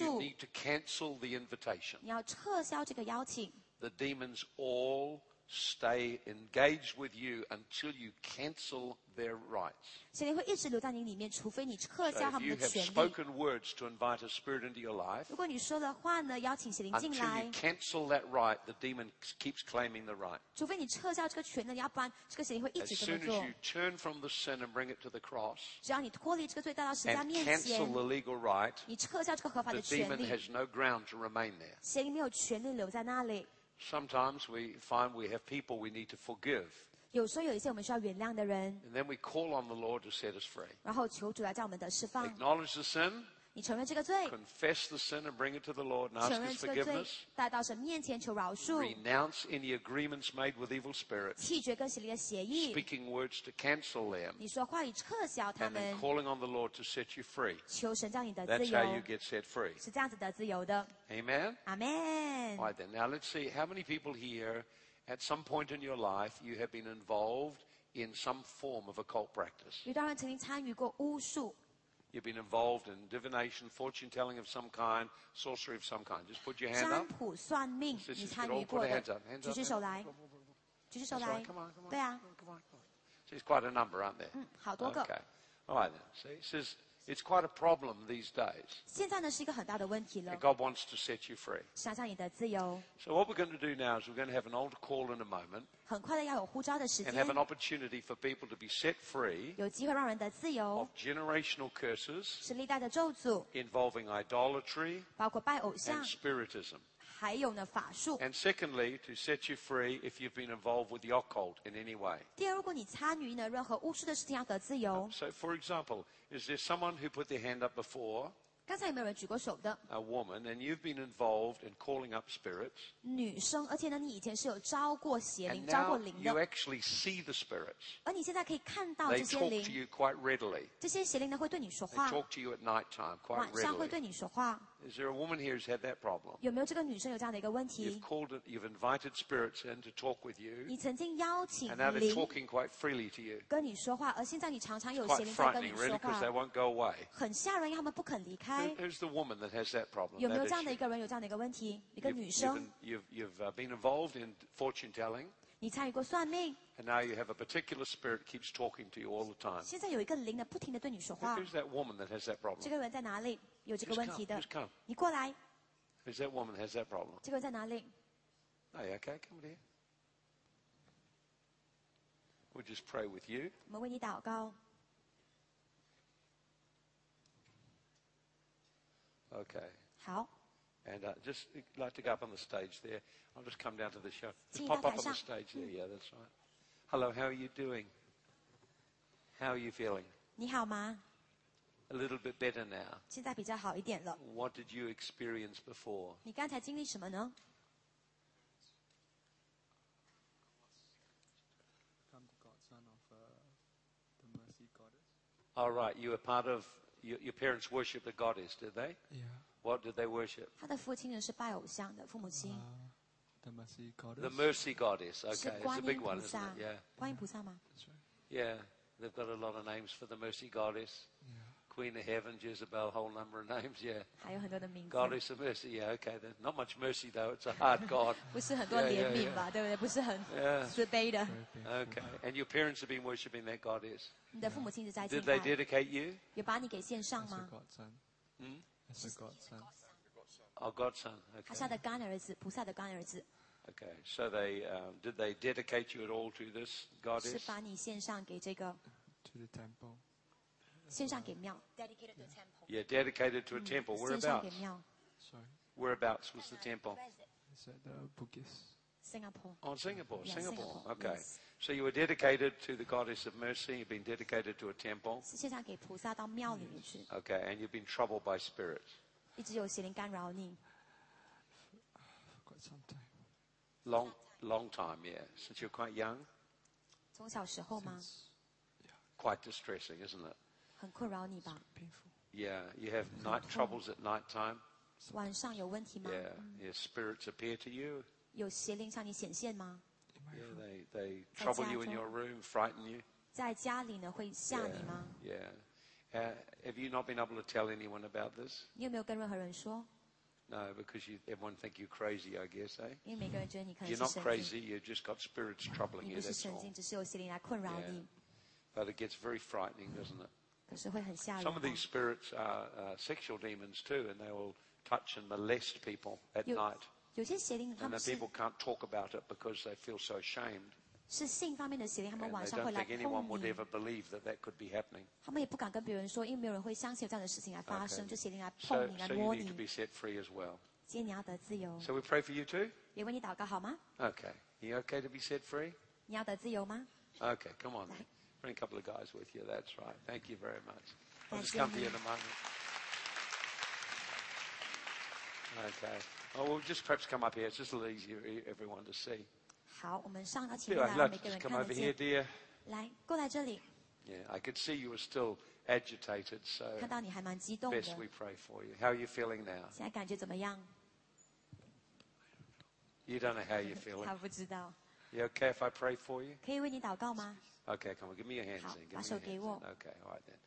you need to cancel the invitation. The demons all stay engaged with you until you cancel their rights.
邪灵会一直留在你里面，除非你撤
So
销他
if
们
you
的
have
权利。
spoken words to invite a spirit into your life,
如果你说的话呢，邀请邪灵进
until
来
you，cancel that right, the demon keeps claiming the right.
除非你撤销这个权利，要不然这个邪灵会一
As
直这么
soon as
做
you。turn from the sin and bring it to the cross
只要你脱离这个罪带到十字架
and
面
cancel
前，
the legal right,
你撤销这个合法
the
的权
demon
利，
has no ground to remain there.
邪灵没有权利留在那里。
Sometimes we find we have people we need to forgive,
有时候有一些我们需要原谅的人，
and then we call on the Lord to set us free.
然后求主来叫我们得释放。
Acknowledge the sin,
你承认这个罪，
confess the sin, and bring it to the Lord and
承
ask
认
His
这个罪
forgiveness.
带到神面前求饶恕，
Renounce any agreements made with evil spirits,
弃绝跟邪灵的协议。
speaking words to cancel them,
你说话语撤销他
and then
们，
calling on the Lord to set you free.
求神叫你得自
That's how you
由，
get set free.
是这样子得自由的。
Amen?
阿门。
All right, then. Now let's see how many people here, at some point in your life, you have been involved in some form of occult practice.
有多少人曾经参与过巫术？
You've been involved in divination, fortune telling of some kind, sorcery of some kind. Just put your hand
占
up.
卜、算命，
Let's
你
just
参
get all
与
put
过
our
的
hands up. Hands，
举
up.
起
hands
手
up.
来，举起手
That's
来
right.。Come on, come on.
对啊，
Come on, come on. So there's quite a number, aren't there?
嗯，好多个。
Okay. All right then. See, it says it's quite a problem these days.
现在呢是一个很大的问题了
And，God wants to set you free.
想想你的自由。
So what we're going to do now is we're going to have an altar call in a moment
很快的要有呼召的时
and
间
have，an opportunity for people to be set free
有机会让人得自由
of，generational curses
是历代的咒诅，
involving idolatry
包括拜偶像
and，spiritism.
还有呢法术。
And secondly, to set you free if you've been involved with the occult in any way.
第二，如果你参与呢任何巫术的事情，要得自由。
So, for example, is there someone who put their hand up before,
刚才有没有人举过手的
a woman, and you've been involved in calling up spirits,
女生？而且呢，你以前是有招过邪
and
灵、招
now
过灵
you
的，
actually see the spirits?
而你现在可以看到
They
这些
talk to
灵，
you quite readily.
这些邪灵呢会对你说
They
话，
talk to you at night time quite
晚上会
readily.
对你说话。
Is there a woman here who's had that problem?
有没有这个女生有这样的一个问
You've
题？
called it, you've invited spirits in to talk with you,
你曾经邀请
and now they're
灵
talking quite freely to you.
跟你说话，而现在你常常有
Quite
邪灵在跟
frightening,
你
really,
说
because
话
they，won't go away.
很吓人，因为他们不肯离
Who,
开。
who's the woman that has that problem?
有没有
that
这样的
issue?
一个人有这样的一个问题？一个
You've,
女
you've,
生，
been- you've, you've uh, been involved in fortune telling,
你参与过算命，
and now you have a particular spirit keeps talking to you all the time.
现在有一个灵呢，不停的对你说
Who-
话。
Who's that woman that has that
这
problem?
个人在哪里？ 有这个
Who's
问
come?
题的
Who's，come?
你过来。
Who's that woman that has that problem?
这个人在哪里？
Hey, okay, come here. We'll just pray with you.
我们为你祷告。
Okay.
好，
And uh, just like to go up on the stage there. I'll just come down to the show. Just
Xin
pop
bác
up on
Hải
the
Sang.
stage there. Yeah, that's right. Hello, how are you doing? How are you feeling?
你好吗？
A little bit better now.
现在比较好一点了。
What did you experience before?
你刚才经历什么呢？
become the godson of uh, the mercy goddess.
All right, you were part of, your, your parents worshipped the goddess, did they?
Yeah.
What did they worship?
他的父亲呢是拜偶像的，父母亲
Uh, the mercy goddess.
The mercy goddess.
是
Okay, it's
观
a
音
big
菩
one, isn't
萨
it? Yeah.。
观音菩萨吗？
That's right.
Yeah, they've got a lot of names for the mercy goddess.
Yeah.
Queen of Heaven, Jezebel, whole number of names, yeah.
还有很多的名字，
Goddess of mercy, yeah, okay then. Not much mercy though, it's a hard God.
不是很多
Yeah,
怜
yeah,
悯吧？对不对？不是很
Yeah.
慈悲的。
Very painful.
Okay, and your parents have been worshipping that goddess.
你的父母亲一直在敬
Did they
拜，
dedicate you?
有把你给献上
As a
吗？
godson.
Hmm?
As a godson.
Oh, godson.
他是他
Okay.
的干儿子，菩萨的干儿子，
Okay. So they um, did they dedicate you at all to this
是
goddess?
把你献上给这个，
To the temple.
献上给庙，dedicated to temple，
Yeah, dedicated to a temple.
献上给
Whereabouts?
庙
Sorry.
Whereabouts was the temple?
It's at the Bugis.
，Singapore。
Oh, in Singapore.
Yeah,
Singapore.
Singapore,
Okay.
yes.
So you were dedicated to the goddess of mercy. You've been dedicated to a temple.
是献上给菩萨到庙里面去，
Okay, and you've been troubled by spirits.
一直有邪灵干扰你，
For quite some time.
Long, long time, yeah. Since you're quite young.
从小时候吗？
Quite distressing, isn't it?
很困扰你吧？
Painful.
Yeah. You have night troubles at night time.
晚上有问题吗？
Yeah. Yeah. Spirits appear to you.
有邪灵向你显现吗？
In my
Yeah.
room.
They they
在
trouble
家
you in
中。
your room, frighten you.
在家里呢会吓你吗？
Yeah. Uh, have you not been able to tell anyone about this?
你有没有跟任何人说？
No, because you, everyone think you're crazy, I guess, eh?
因为每个人觉得你可能
You're
是
not
神
crazy.
经，
You've just got spirits troubling
你
you.
不是
That's
神
all.
经，只是有邪灵来困扰
Yeah.
你，
But it gets very frightening, doesn't it?
可是会很吓人
Some of
吧。
these spirits are uh, sexual demons too, and they will touch and molest people at
You-
night.
有些邪灵他
And
们
the
是
people can't talk about it because they feel so ashamed.
是性方面的邪灵，他们
And
晚
they
上会
don't
来
think anyone
碰
would
你，
ever believe that that could be happening.
他们也不敢跟别人说，因为没有人会相信有这样的事情来发生，
Okay.
就邪灵来
So,
碰你，来
so you
摸
need to
你。
be set free as well.
今天你要得自由，
So we pray for you too?
也为你祷告好吗？
Okay. You okay to be set free?
你要得自由吗？
Okay, come on. then.
Right.
Bring a couple of guys with you. That's right. Thank you very much. I'll
Thank
just
you,
come to you in
Amen.
a moment. Okay. Oh, we'll just perhaps come up here. It's just a little easier for everyone to see.
好，我们上到前
Yeah,
面
I'd
来，让
like
每
to
个
just
人
come
看
over
得
here,
见。
dear.
来，过来这里，
Yeah, I could see you were still agitated, so
看到你还蛮激动的，
best we pray for you. How are you feeling now?
现在感觉怎么样？
You don't know how you're feeling.
他不知道，
You okay if I pray for you?
可以为你祷告吗？
Okay, come on, give me your hands
Hảo,
then. Give
把
me
手
your
给
hands
我。
then. Okay, all right then.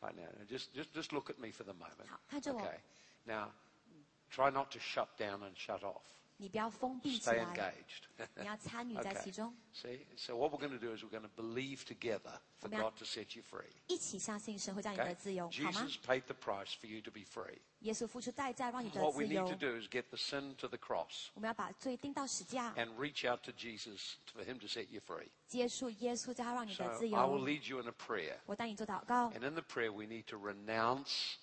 Right now, now just, just, just look at me for the moment.
好，看着我，
Okay. Now, try not to shut down and shut off.
你不要封闭起
Stay
来，
engaged.
你要参与在
Okay.
其中，
See, so what we're going to do is we're going to believe together for
Amen.
God to set you free.
一起相信神会让你
Okay?
得自由，好吗？
Jesus paid the price for you to be free.
耶稣付出代价让你得
What we
自
need
由
to，do is get the sin to the cross
我们要把罪钉到十架，
and reach out to Jesus for Him to set you free.
接触耶稣，叫他让你
So
得自
I will
由。
lead you in a prayer.
我带你做祷告，
And in the prayer, we need to renounce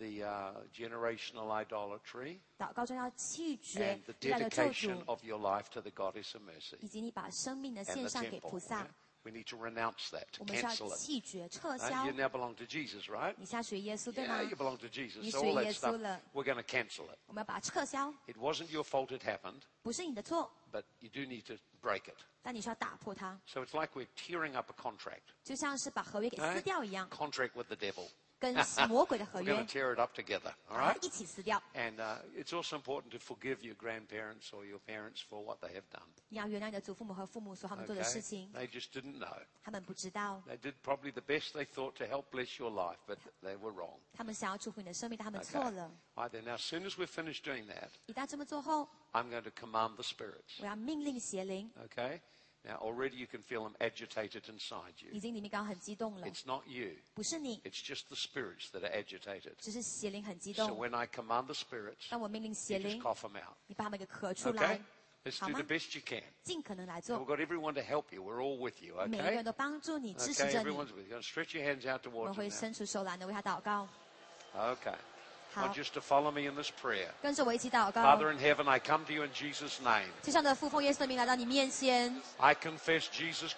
the uh, generational idolatry
祷告中要弃绝
and the
历代的咒
dedication
诅，
of your life to the goddess of mercy
以及你把生命的
and
献
the
上给
temple.
菩萨
yeah?。We need to renounce that, to
我们是要
cancel it.
弃绝、撤
Uh,
销
you。now belong to Jesus, right?
你现在属于耶稣，对吗
Yeah,？you belong to Jesus.
你
So
属于
all
耶
that
稣
stuff,
了。
we're going to cancel it.
我们要把它撤销，
It wasn't your fault it happened,
不是你的错，
but you do need to break it.
但你需要打破它，
So it's like we're tearing up a contract.
就像是把合约给撕
Okay?
掉一样。
Contract with the devil.
跟魔鬼的合
We're
约
going to，tear it up together. All
把它
right?
一起撕掉。
And uh, it's also important to forgive your grandparents or your parents for what they have done.
你要原谅你的祖父母和父母所他们做的
Okay?
事情，
They just didn't know.
他们不知道，
They did probably the best they thought to help bless your life, but they were wrong.
他们想要祝福你的生命，但他们
Okay.
错了。
All right, then, now, as soon as we're finished doing that,
一旦这么做后，
I'm going to command the spirits.
我要命令邪灵，
Okay? Now, already you can feel them agitated inside
已
you.
经里面刚刚很激动了，
It's not you,
不是你，
it's just the spirits that are agitated.
只是邪灵很激
So
动。
when I command the spirits,
当我命令邪
you just
灵，
cough them out.
你把他们给咳出来
Okay?，Let's
好
do
吗
the？best you can.
尽可能来
And
做
we've，got everyone to help you. We're all with you,
每一个
okay?
人都帮助你，支持
Okay,
着你。
everyone's with you. Going to stretch your hands out
我们
towards
会
them
伸出手来的为他祷告。
now. Okay. I
好
want，just to follow me in this prayer.
跟着我一起祷告。
Father in heaven, I come to you in Jesus' name.
天上的父奉耶稣的名来到你面前，
I confess Jesus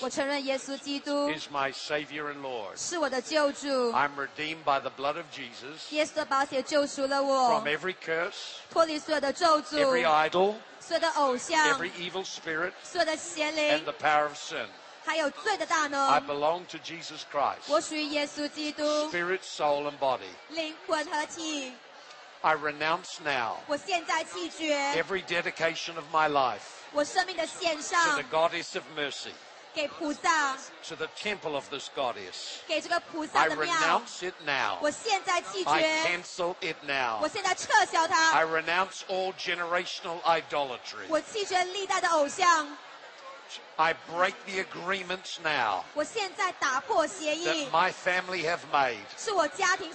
我
Christ
承认耶稣基督
is my Savior and Lord.
是我的救主，
I'm redeemed by the blood of Jesus
耶稣的宝血救赎了我
from，every curse,
脱离所有的咒诅、
every idol,
所有的偶像、
every evil spirit,
所有的邪
and
灵，
the power of sin.
还有罪的大
I
能。
belong to Jesus
我
Christ,
属于耶稣基督，
spirit, soul, and body.
灵魂和体。
I renounce now
我现在弃绝
every dedication of my life
我生命的献
to
上
the goddess of mercy,
给菩萨，
to the temple of this goddess.
给这个菩萨
I
的庙。
renounce it now.
我现在弃
I
绝，
cancel it now.
我现在撤销
I
它。
renounce all generational idolatry. I break the agreements now
that
my family have made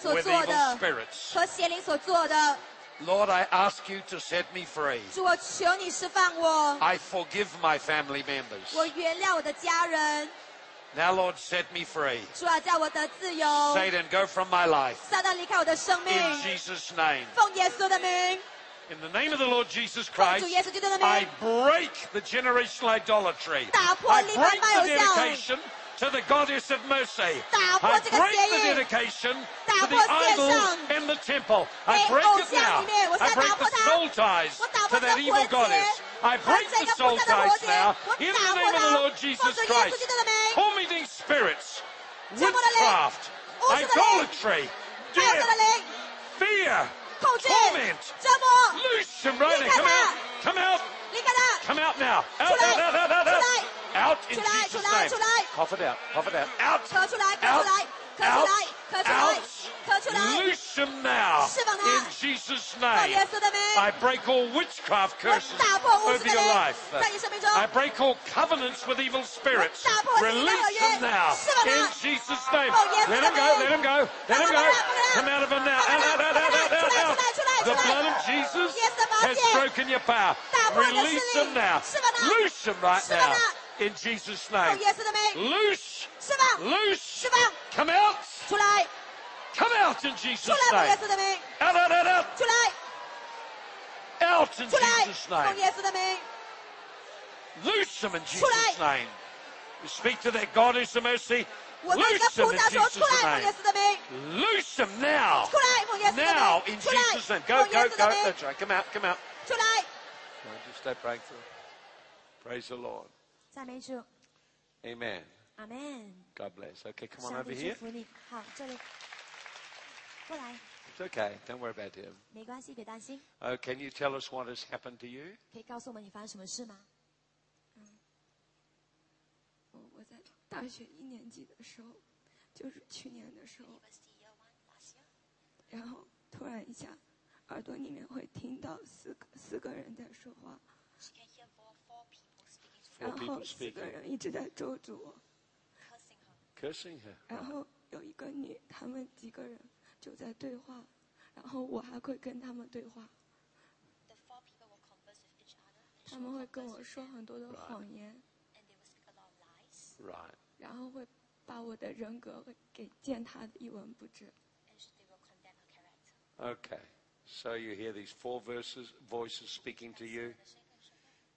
with evil spirits. Lord, I ask you to set me free. I forgive my family members. Now, Lord, set me free. Satan, go from my life. In Jesus' name. In the name of the Lord Jesus Christ, I break the generational idolatry. I break the dedication to the goddess of mercy. I break the dedication to the
idols
in the temple. I break it now. I break the soul ties to that evil goddess. I break the soul ties now in the name of the Lord Jesus Christ. Tormenting spirits, witchcraft, idolatry, death, fear. Torment! Loose him, Rona. Come out. Come out. Come out now. Out, out, out, out, out, out. Out in Jesus' name. Cough it out. Cough it out. Out. Out. Out out. Loose him now. In Jesus' name. I break all witchcraft curses over your life. I break all covenants with evil spirits. Release him now. In Jesus' name. Let him go. Let him go. Let him go. Come out of him now. Out, out, out, out, out, out, out. The blood of Jesus has broken your power. Release him now. Loose him right now in Jesus' name. Loose. Loose. Come out. Come out in Jesus' name. Out, out, out, out. Out in Jesus' name. Loose them in Jesus' name. We speak to that God
who's the mercy.
Loose them in Jesus' name. Loose them now. Now in Jesus' name. Go, go, go. That's right. Come out, come out. Don't stay praying for through. Praise the Lord.
赞美主，
Amen.
阿门。
God bless. Okay, come on
上
over
帝祝
here.
福你，好，这里，过来，
It's okay. Don't worry about him.
没关系，别担心。
Oh, can you tell us what has happened to you?
可以告诉我们你发生什么事吗？
我我在大学一年级的时候，就是去年的时候，然后突然一下，耳朵里面会听到四个四个人在说话，
Four
然后
people
四个
speaking.
人一直在咒诅我，
Cursing her.
然后有一个女，他们几个人就在对话，然后我还会跟他们对话，他们会跟我说很多的谎言，
Right.
然后会把我的人格会给践踏的一文不值。
Okay. So you hear these four verses, voices speaking to you.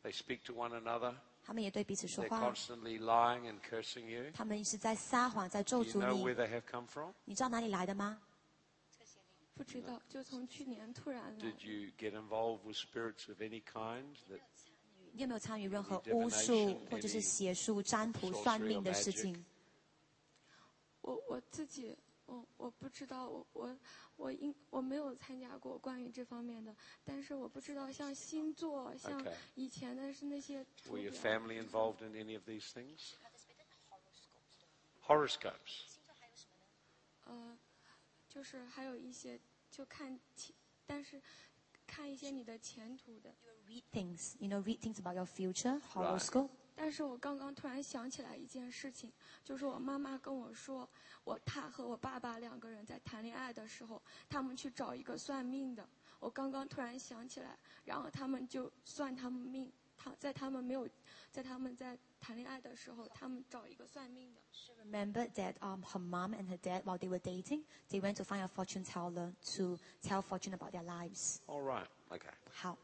They speak to one another.
他们也对彼此说话。他们一直在撒谎，在咒诅你。你知道哪里来的吗？
不知道，就从去年突然来。
你有没有参与任何巫术或者是邪术、占卜、算命的事情？
我我自己。我我不知道，我我我应我没有参加过关于这方面的，但是我不知道像星座，像以前的是那些图
Were your
表
family involved in any of these things? Horoscopes.
呃，就是还有一些就看前，但是看一些你的前途的。
You Read things, you know, read things about your future, horoscope.
但是我刚刚突然想起来一件事情，就是我妈妈跟我说，我她和我爸爸两个人在谈恋爱的时候，他们去找一个算命的。我刚刚突然想起来，然后他们就算他们命，他在他们没有，在他们在谈恋爱的时候，他们找一个算命的。
She remembered that um, her mom and her dad, while they were dating, they went to find a fortune teller to tell fortune about their lives.
All right. Okay.
好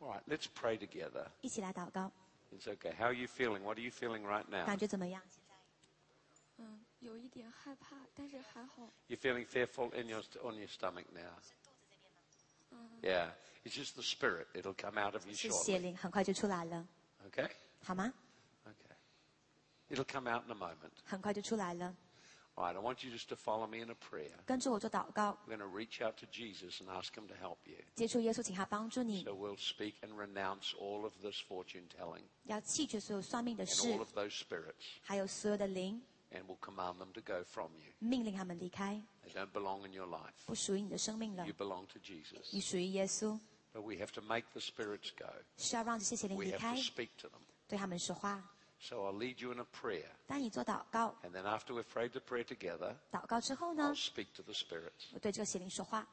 ，All right. Let's pray together.
一起来祷告，
It's okay. How are you feeling? What are you feeling right now?
感觉怎么样？现在
嗯，有一点害怕，但是还好。
You're feeling fearful in your on your stomach now. Yeah. It's just the spirit. It'll come out of you
是邪
shortly.
灵，很快就出来了，
Okay.
好吗？
Okay. It'll come out in a moment.
很快就出来了。
All right. I want you just to follow me in a prayer.
跟着我做祷告，
We're going to reach out to Jesus and ask him to help you.
接触耶稣，请他帮助你
So，we'll speak and renounce all of this fortune telling
要弃绝所有算命的
and
事
all，of those spirits,
还有所有的灵，
and we'll command them to go from you.
命令他们离开，
They don't belong in your life.
不属于你的生命了
You，belong to Jesus.
你属于耶稣，
But we have to make the spirits go.
需要让这些邪灵
We
离
have
开
to，speak to them.
对他们说话。
So I'll lead you in a prayer.
当你做祷告
，And then after we've prayed the prayer together,
祷告之后
I'll
呢
，speak to the spirits.
我对这个邪灵说话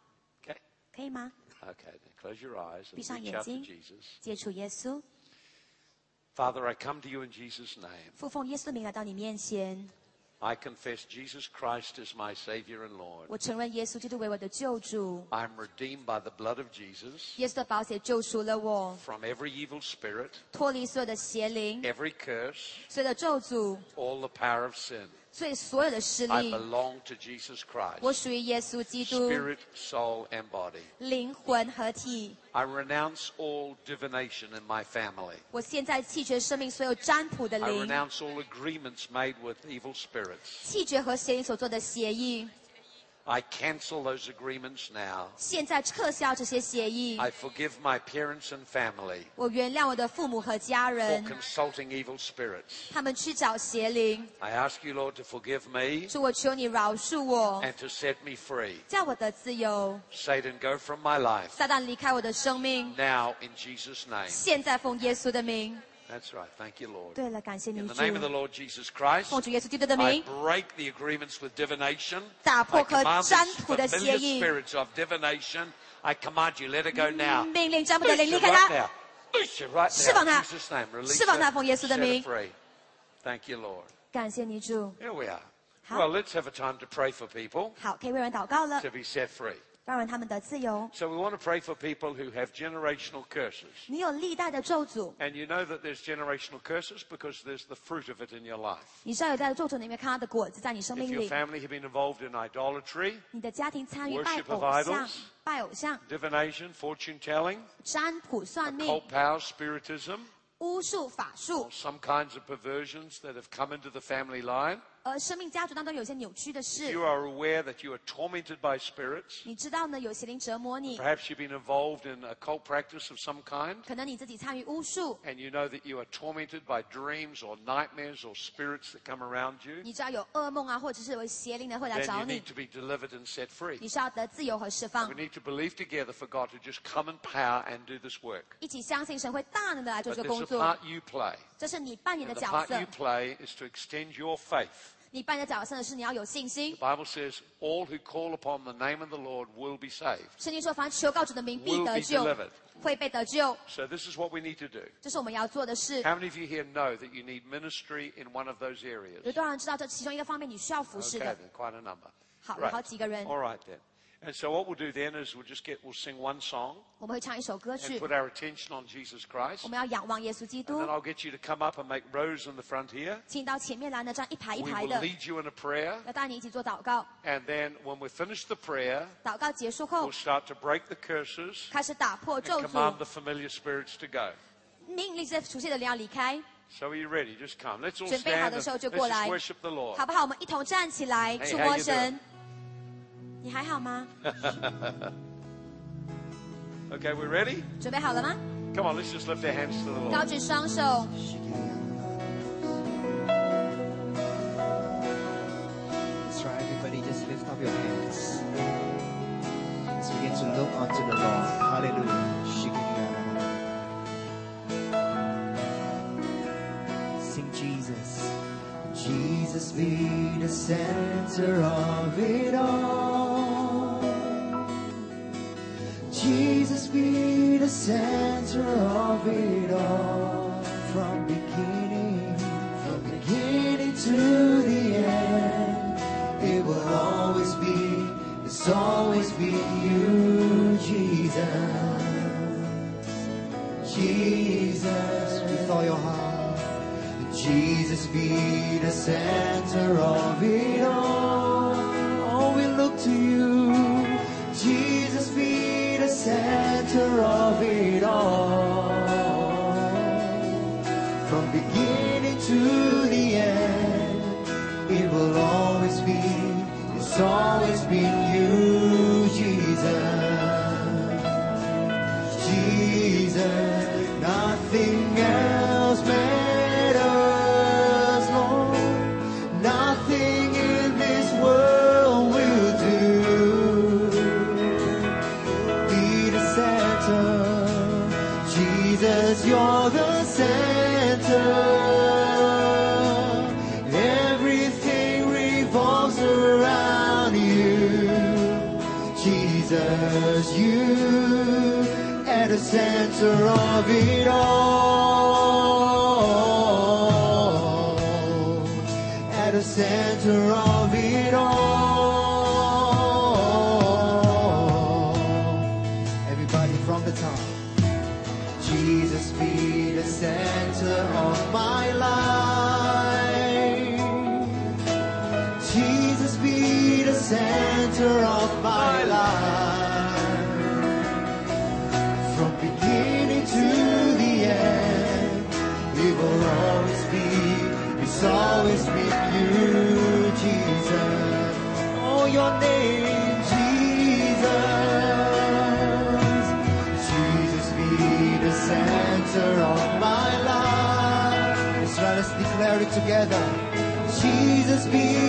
，Okay?
可以吗
？Okay, then close your eyes and
闭上
reach
眼
out to
睛
Jesus.
接触耶稣
，Father, I come to you in Jesus' name.
父奉耶稣的名来到你面前，
I confess Jesus Christ is my Savior and Lord.
我承认耶稣基督为我的救主，
I'm redeemed by the blood of Jesus
耶稣的宝血救赎了我，
from every evil spirit,
脱离所有的邪灵，
every curse,
所有的咒诅，
all the power of sin.
所以所有的势
I
力，
belong to Jesus
我
Christ,
属于耶稣基督，
spirit, soul, and body.
灵魂合体。
I renounce all divination in my family.
我现在弃绝生命所有占卜的
I
灵，
renounce all agreements made with evil spirits.
弃绝和邪灵所做的协议，
I cancel those agreements now.
现在撤销这些协议。
I forgive my parents and family
我原谅我的父母和家
for
人，
consulting evil spirits.
他们去找邪灵。
I ask you, Lord, to forgive me
主，我求你饶恕我，
and to set me free.
叫我得自由。
Satan, go from my life
撒旦离开我的生命，
now in Jesus' name.
现在奉耶稣的名。
That's right. Thank you, Lord.
对了，感谢你
In
主
the，name of the Lord Jesus Christ,
奉主耶稣基督的
I
名，
break the agreements with divination.
打
I
破和
command
占
these
卜的协
familiar
议。
spirits of divination. I command you, let it go now.
命令占卜的
Loose
灵
you
离开
right
他，
now. Loose you right
释放
now.
他
In Jesus' name. Release
释放他，
her.
奉耶稣的
Set her
名。
free. Thank you, Lord.
感谢你主。
Here we are.
好。
Well, let's have a time to pray for people
好，可以为人祷告了，
to be set free.
让人他们得自由。
So we want to pray for people who have generational curses.
你有历代的咒诅，
And you know that there's generational curses because there's the fruit of it in your life.
你知道有在咒诅里面看到的果子在你生
If
命
your
里。
family have been involved in idolatry,
你的家庭参与拜
Worship of
偶像
idols.、
拜偶像、
divination, fortune telling,
占卜、算命、
occult power, spiritism,
巫术、法术
or，some kinds of perversions that have come into the family line.
而生命家族当中有些扭曲的
You
事，
are aware that you are tormented by spirits.
你知道呢？有邪灵折磨你，
Perhaps you've been involved in occult practice of some kind.
可能你自己参与巫术，
And you know that you are tormented by dreams or nightmares or spirits that come around you.
你知道有噩梦啊，或者是有邪灵的会来
Then
找
you
你
need，to be delivered and set free.
你是要得自由和释放
We，need to believe together for God to just come in power and do this work.
一起相信神会大能的来做
But
这个
there's
工
a
作。
part you play.
这是你扮演
And
的
the
角
part
色
you，play is to extend your faith.
你扮演的角色呢是你要有信心。
The Bible says, all who call upon the name of the Lord will be saved.
圣经说，凡求告主的名必
Will
得
be
救，
delivered.
会被得救。
So this is what we need to do.
这是我们要做的事。
How many of you here know that you need ministry in one of those areas?
有多少人知道这其中一个方面你需要服侍
Okay,
的？
then, quite a number.
好，有好几个人，
All right then. And so what we'll do then is we'll just get, we'll sing one song
我们会唱一首歌
and
曲，
put our attention on Jesus Christ.
我们要仰望耶稣基
And
督
then。I'll get you to come up and make rows in the front here.
请到前面来呢，这样一排一
We
排
will
的，
lead you in a prayer.
要带你一起做祷告。
And then when we finish the prayer,
祷告结束后
we'll，start to break the curses
开始打破
and
咒
command
诅
the，familiar spirits to go.
命令这些出现的灵要离开。
So are you ready? Just come. Let's all
准备
stand
好
and
的时候就
let's
过
just
来，
worship the Lord.
好不好？我们一同站起来，
Hey,
触
how
摸
you
神
doing?。
你还好吗？
Okay, we ready?
准备好了吗？
Come on, let's just lift our hands to the
高
Lord.
举双手，
That's right, everybody, just lift up your hands. Let's begin to look unto the Lord. Hallelujah. Sing Jesus. Jesus be the center of it all. Jesus be the center of it all. From beginning, from beginning to the end, it will always be, it's always be you, Jesus. Jesus, with all your heart. Jesus be the center of it all. Oh, we look to you. Center of it all. From beginning to the end, it will always be, it's always been center of it all. Together. Jesus be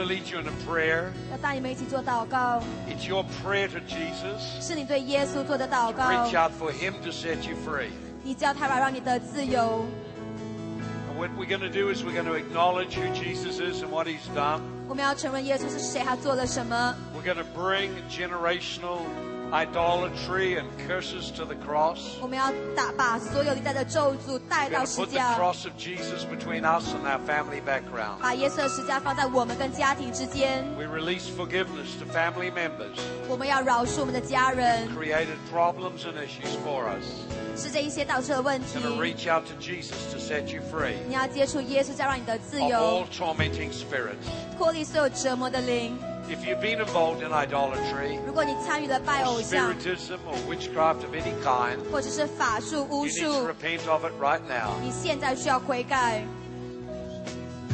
to
lead you in a prayer.
要带你们一起做祷告，
It's your prayer to Jesus.
是你对耶稣做的祷告
Reach。out for Him to set you free.
你叫他来让你得自由。
And what we're going to do is we're going to acknowledge who Jesus is and what He's done.
我们要承认耶稣是谁，他做了什么。
We're going to bring generational idolatry and curses to the cross.
我们要打把所有历代的咒诅带
We're
到
going to
十
put the
架，
cross of Jesus between us and our family background.
把耶稣的十架放在我们跟家庭之间。
We release forgiveness to family members
我们要饶恕我们的家人，
who created problems and issues for us.
是这一些导致的问题
Going。to reach out to Jesus to set you free
你要接触耶稣，才让你得自
of
由
all，tormenting spirits.
脱离所有折磨的灵。
If you've been involved in idolatry,
如果你参与了拜偶像，
spiritism, or witchcraft of any kind,
或者是法术、巫
you need to
术，
repent of it right now.
你现在需要悔改。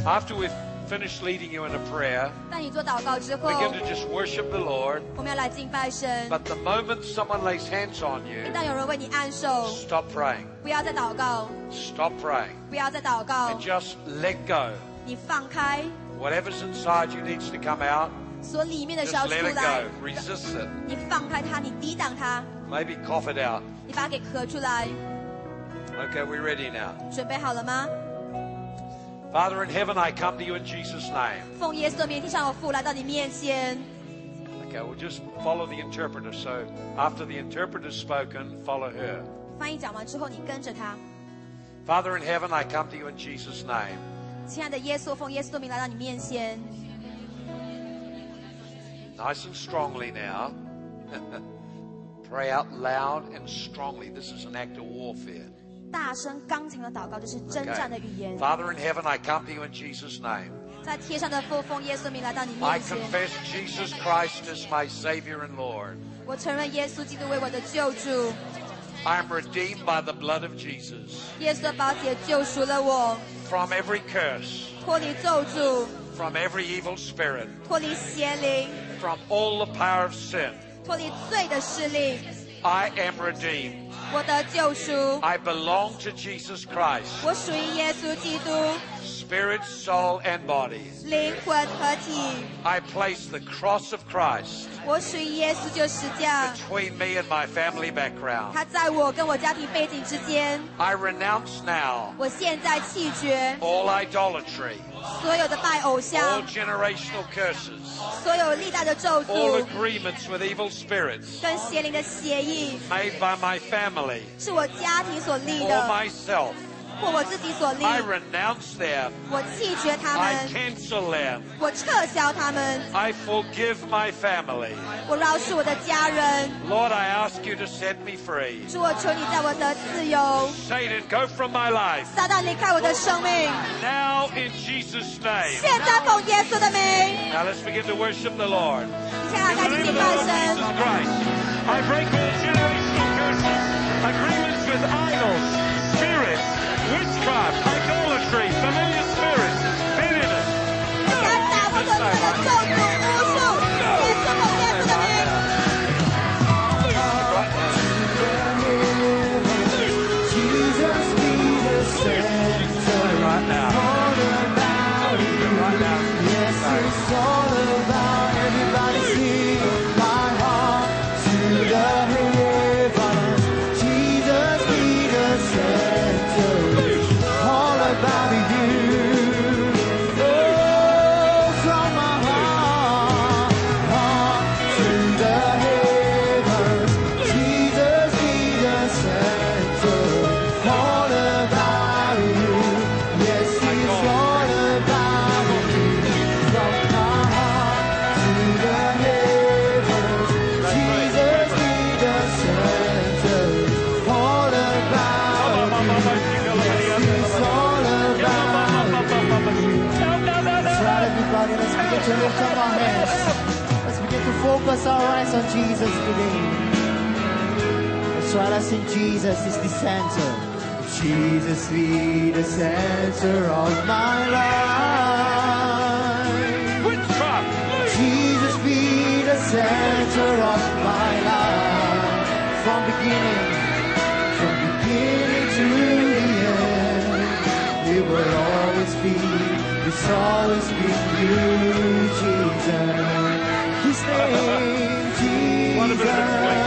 After we've finished leading you in a prayer,
当你做祷告之后，
begin to just worship the Lord.
我们要来敬拜神。
But the moment someone lays hands on
一
you,
旦有人为你按手，
stop praying.
不要再祷告，
Stop praying.
不要再祷告
And，just let go.
你放开，
Whatever's inside you needs to come out.
所里面的是
Just
要出
let it
来
go.。Resist it.
你放开它，你抵挡它，
Maybe cough it out.
你把它给咳出来。
Okay, we're ready now.
准备好了吗？
Father in heaven, I come to you in Jesus' name.
奉耶稣的名，地上有父来到你面前。
Okay, we'll just follow the interpreter. So after the interpreter's spoken, follow her.
翻译讲完之后，你跟着他。
Father in heaven, I come to you in Jesus' name.
亲爱的耶稣，奉耶稣的名来到你面前，
Nice and strongly now. Pray out loud and strongly. This is an act of warfare.
大声刚强的祷告，这是征战的语言。
Father in heaven, I come to you in Jesus' name.
在天上的父，奉耶稣的名来到你
I
面前。
confess Jesus Christ as my Savior and Lord.
我承认耶稣基督为我的救主，
I am redeemed by the blood of Jesus
耶稣的宝血救赎了我，
from every curse,
脱离咒诅，
from every evil spirit,
脱离邪灵，
from all the power of sin.
脱离罪的势力。
I am redeemed.
我得救赎，
I belong to Jesus Christ,
我属于耶稣基督，
spirit, soul, and body.
灵魂合体。
I place the cross of Christ
我属于耶稣就十架，
between me and my family background.
他在我跟我家庭背景之间。
I renounce now
我现在弃绝
all idolatry,
所有的拜偶
all
像，
generational curses,
所有历代的咒
all
诅，
agreements with evil spirits
跟邪灵的协议，
made by my family
是我家庭所立
or
的，
myself.
或我自己所立。
I renounce them.
我弃绝他
I
们，
cancel them.
我撤销他们，
I forgive my family.
我饶恕我的家人。
Lord, I ask you to set me free.
主，我求你在我得自由，
Satan, go from my life.
撒旦离开我的生命。
Now in Jesus' name.
现在奉耶稣的名，
Now let's begin to worship the Lord.
你看
In
看
the
开始
name
敬
of the
拜
Lord
神
Jesus。Christ, I break all generational curses, agreements with idols, spirits, witchcraft, idolatry, familiar spirits, bitterness.
现
While I sing, Jesus is the center. Jesus be the center of my life. Jesus be the center of my life. From beginning, from beginning to the end, it will always be, it's always be you, Jesus. His name, Jesus.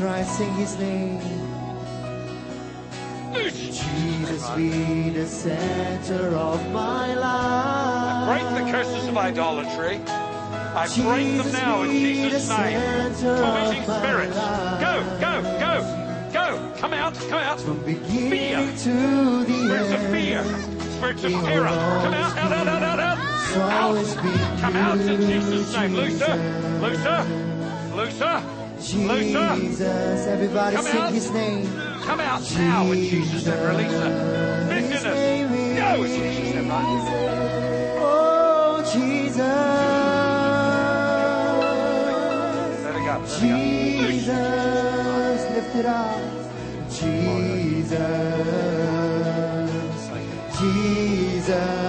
sing his name. Jesus be the center of my life.
I break the curses of idolatry. I break them now in Jesus' name. Tormenting spirits. Go, go, go, go. Come out, come out.
From beginning
Fear.
to the
Spirits of fear. Spirits of terror. Come out, out, out, out, out, out. Out. Come out in Jesus' name. Looser, looser, looser.
Jesus, everybody
Come
sing
out.
his name.
Come out now in Jesus' name. Release her. Bitterness. Go in Jesus' name.
Oh, Jesus.
Let it go. Let it go.
Jesus, lift it up. Jesus, Jesus,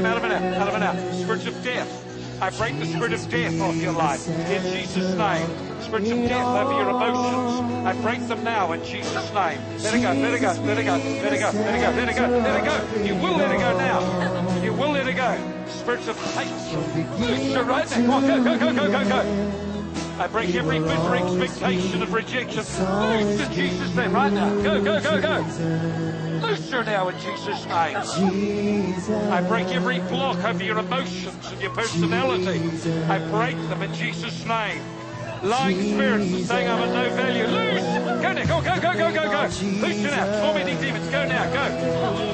Come out of now. Out of now. Out of. Spirits of death. I break the spirit of death off your life in Jesus' name. Spirits of death over your emotions. I break them now in Jesus' name. Let it go, let it go, let it go, let it go, let it go, let it go, let it go. You will let it go now. You will let it go. Spirits of hate. Loose it right now. Go, go, go, go, go, go. I break every bitter expectation of rejection. Loose in Jesus' name right now. Go, go, go, go. Her now in Jesus' name. I break every block over your emotions and your personality. I break them in Jesus' name. Lying spirits are saying I'm of no value. Loose! Go now, go, go, go, go, go, go. Loose her now. Tormenting demons, go now, go.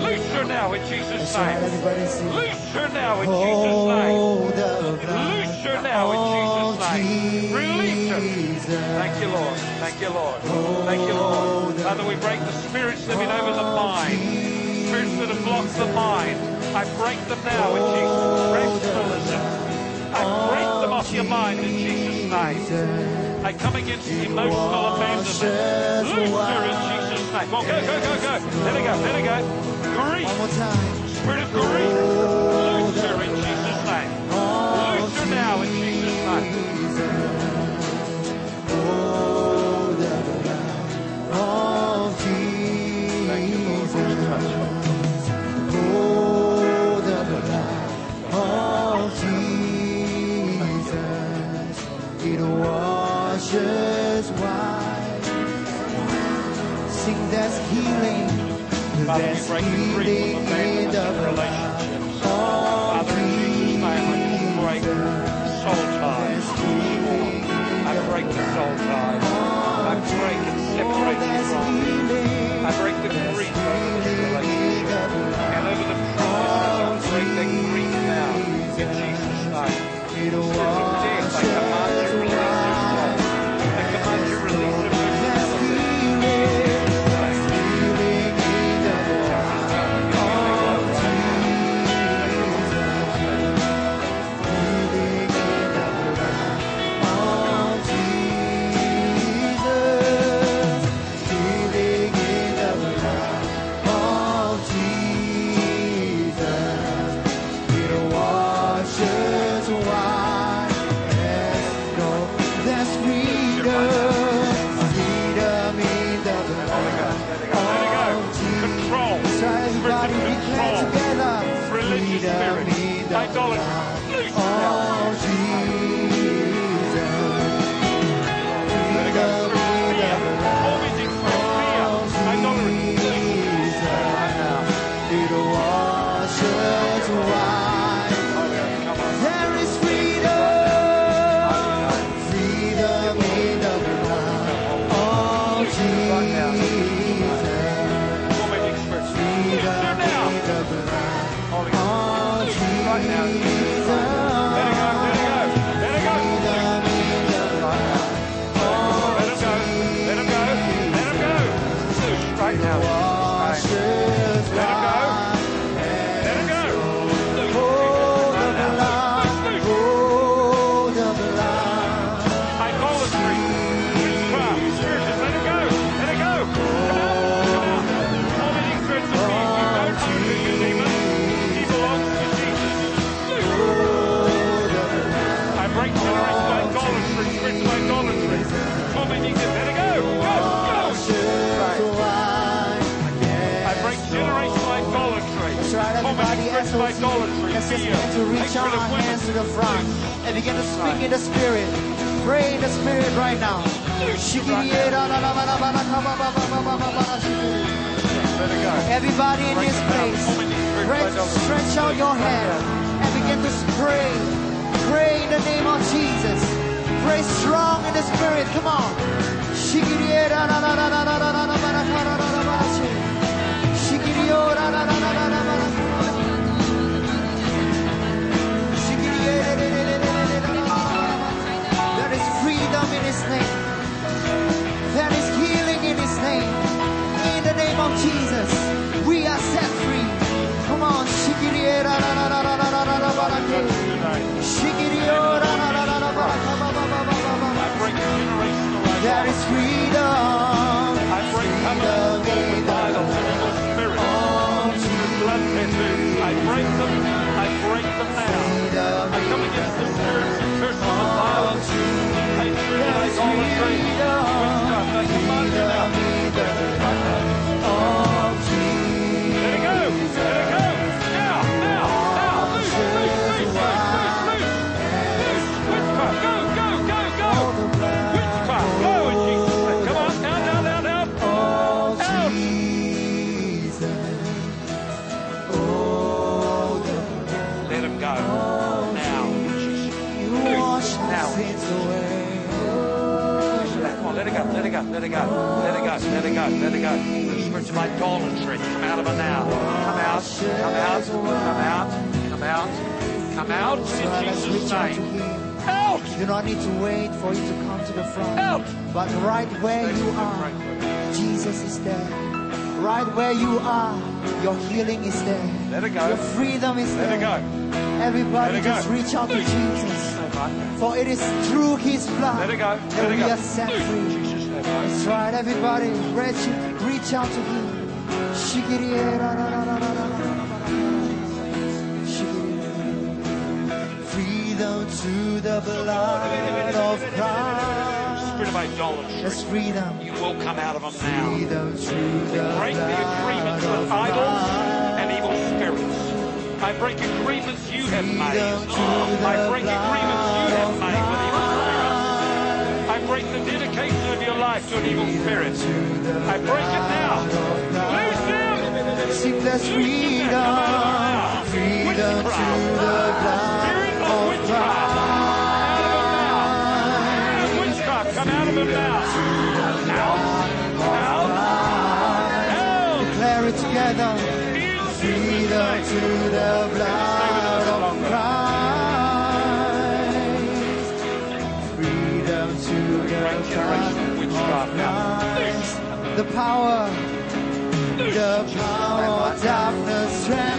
Loose her now in Jesus' name. Loose her now in Jesus' name. Loose her now in Jesus' name. Release her. Thank you, Lord. Thank you, Lord. Thank you, Lord. Father, we break the spirits living over the mind. Spirits that have blocked the mind. I break them now in Jesus' rationalism. I break them off your mind in Jesus' name. I come against emotional abandonment. Loose her in Jesus' name. Go, go, go, go, go. Let it go, let it go. Grief.
One more time.
Spirit of grief. Loose her in Jesus' name. Loose her now in Jesus' name.
Healing.
Father, we
There's
break the grief
healing
of
in the
relationships. Father, in Jesus' name, I just break soul ties. I break the soul ties. I break and separate you from me. I break the grief over this relationship. And over the promises, I break that grief now. In Jesus' name. Spirit of death, I command to
reach
out
our hands to the front and begin to speak in the spirit. Pray in the spirit right now. Everybody in this place, stretch out your hand and begin to pray. Pray in the name of Jesus. Pray strong in the spirit. Come on.
Go, let it go, let it go, let it go, let to go. The spirits of idolatry, come out of her now. Come out, come out, come out, come out, come out in Jesus'
reach out to
name.
Him.
Out,
You do not need to wait for you to come to the front.
out.
But right where you are, Jesus is there. Right where you are, your healing is there.
Let it go.
Your freedom is
Let
there.
Let it go.
Everybody
it go.
just reach out to Jesus. For it is through His blood
Let it go,
that
it
we
go.
are set free. That's right, everybody. Reach, reach out to Him. Freedom to the blood of Christ.
Spirit of idolatry,
That's freedom.
you will come out of them now.
Freedom to the
Break the agreements with idols and evil spirits. I break agreements you have made. I break agreements the of your life to an evil spirit. I break it now. Loose them.
Seek there's freedom. Freedom to the blood
Spirit of
of
witchcraft.
Christ.
Witchcraft, come out of him now. Out. Out. Out.
Declare it together. Freedom to the blood The power, the power darkness.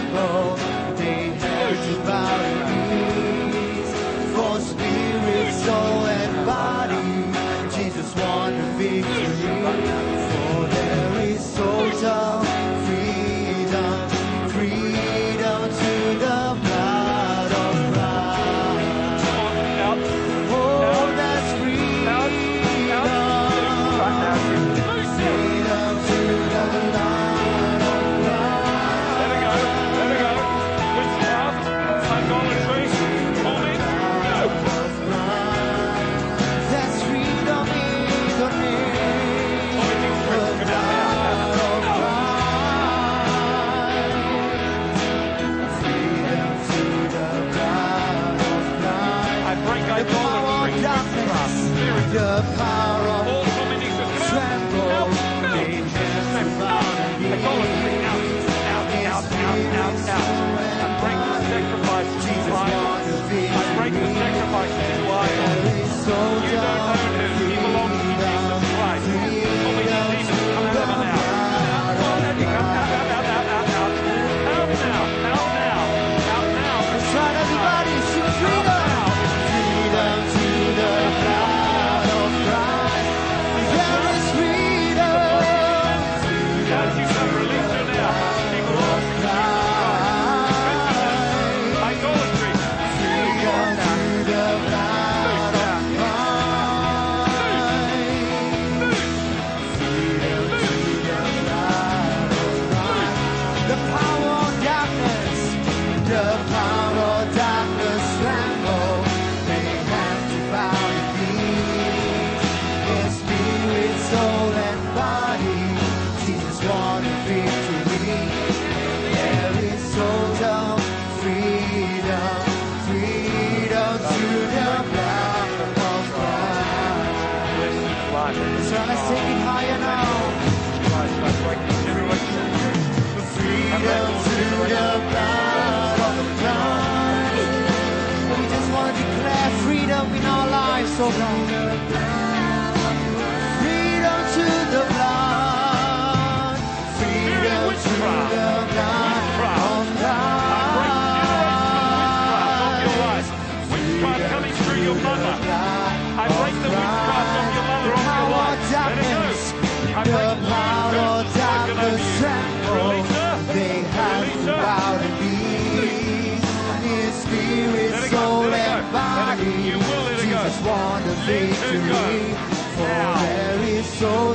Lives,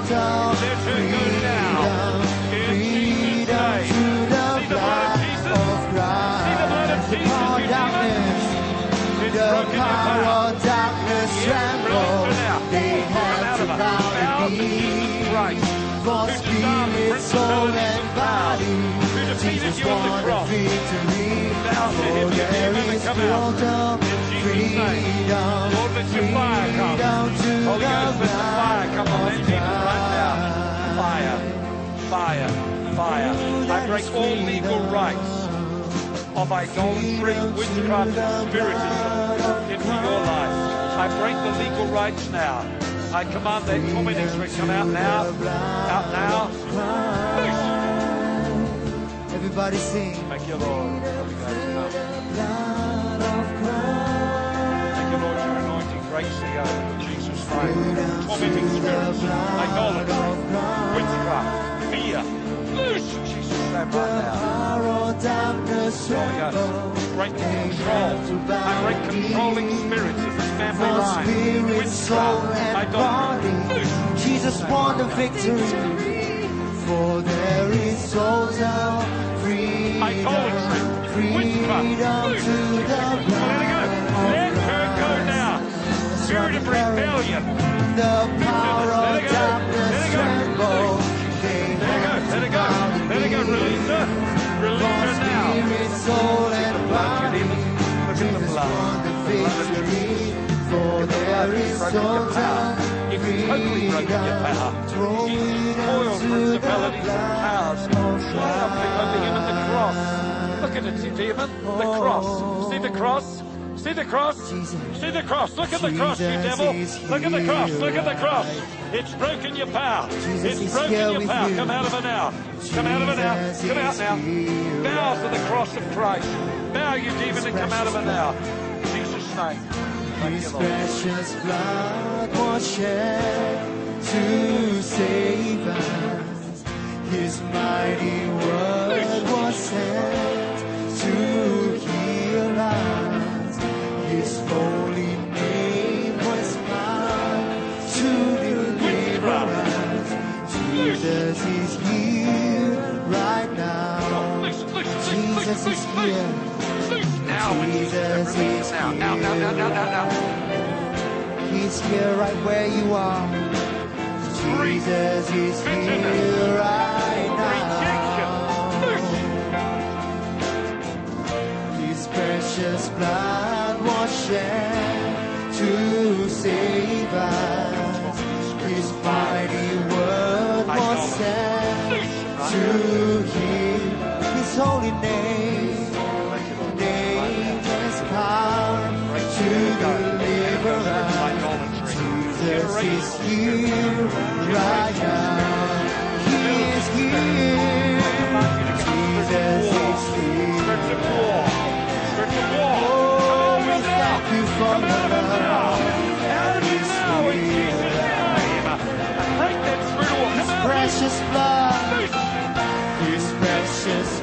now.
freedom. Freedom through the
blood of
Christ.
The
darkness. The power of darkness
Yes,
tremble.
release her now.
They
of
to bow.
Christ.
For spirit, soul, and
and
body. Jesus won the victory. For there
and
is freedom. Freedom
Holy Ghost, let the fire come on demon
of
right now. Fire, fire, fire. I break all legal rights of idolatry, witchcraft, and spiritism into your life. I break the legal rights now. I command that tormenting spirit come out now, out now. Loose.
Everybody sing.
Thank you, Lord. Come.
Blood of Christ.
Thank you, Lord, your anointing breaks the yoke name. Tormenting spirits, idolatry, witchcraft, fear. Loose Jesus' right now.
Of tremble.
Ghost, break the control. I break controlling spirits in this family line. Witchcraft,
and
idolatry.
body. Jesus won the victory. For there is total freedom.
Idolatry.
Freedom to the blood
Spirit of rebellion.
The power of darkness
Let her go.
tremble. They
Let
have
go. Let
to
go.
bow to
Let her go.
me.
Release her. Release her now.
Spirit, soul, and body.
demon. Look at the blood.
the
The blood of
victory. For
Look
there is
You've broken your power.
total
You've totally broken your power. Spoiled principalities and powers, over him at the cross. Look at it, you demon. The cross. See the cross? See the cross? See the cross. Look at the cross, you devil. Look at the cross. Look at the cross. It's broken your power.
Jesus
It's broken your power.
you.
Come out of it now. Come out of it now. Come out now. Bow to the cross of Christ. Bow, you demon, and come out of it now. In Jesus' name. Thank
His
you, Lord.
precious blood was shed to save us. His mighty word was sent to heal us. Precious blood to save us. His mighty word was sent to heal. His holy name. Name has power to deliver us. Jesus is here right now. Precious blood. His precious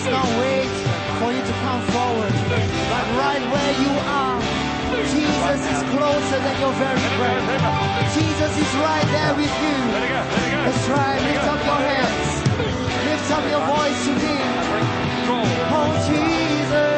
does not wait for you to come forward, but right where you are, Jesus is closer than your very breath. Jesus is right there with you. Let's try. Lift up your hands. Lift up your voice to Him. Oh, Jesus.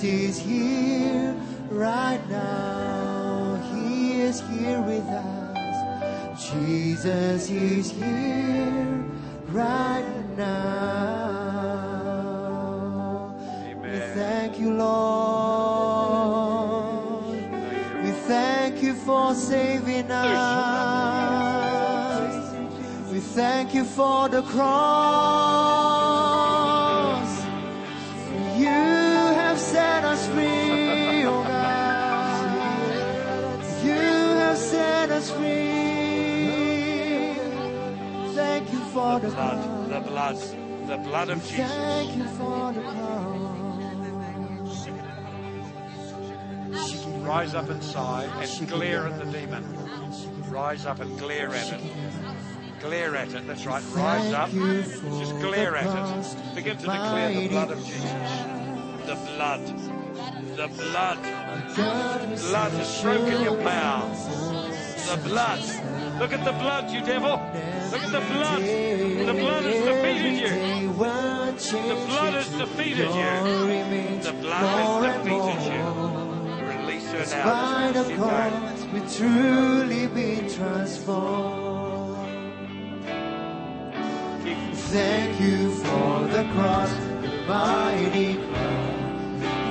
Jesus is here right now. He is here with us. Jesus is here right now. We thank you, Lord. We thank you for saving us. We thank you for the cross.
Blood, the blood, the blood of Jesus.
Thank you for the cross.
Rise up inside and glare at the demon. Rise up and glare at it. Glare at it. That's right. Rise up. Just glare at it. Begin to declare the blood of Jesus. The blood. The blood. Blood has broken your power. The blood. Look at the blood, you devil. Look at the blood. The blood has defeated you. The blood has defeated you. The blood has defeated you. Release her now.
the
Keep going.
cross, we truly been transformed. Thank you for the cross, the mighty cross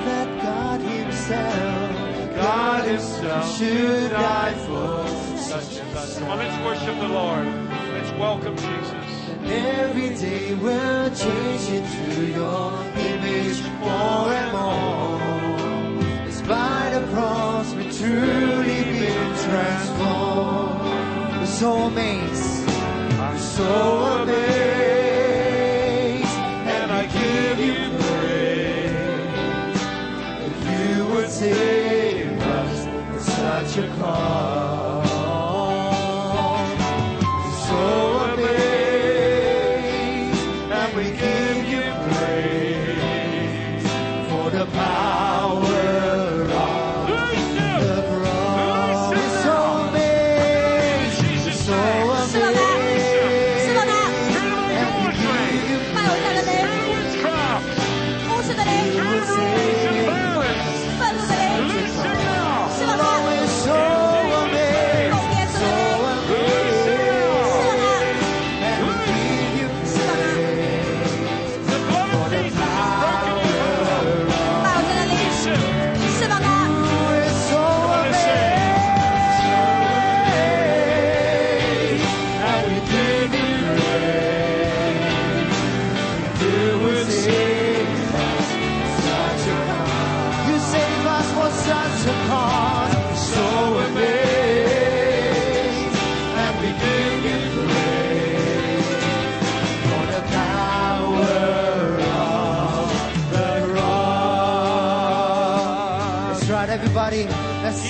that God Himself, God Himself should die for such a
Come on, let's worship the Lord. Let's welcome Jesus.
Every day we'll change into your image more and more. It's by the cross we truly been transformed. We're so amazed, I'm so amazed, and I give you praise that you would save us at such a cost.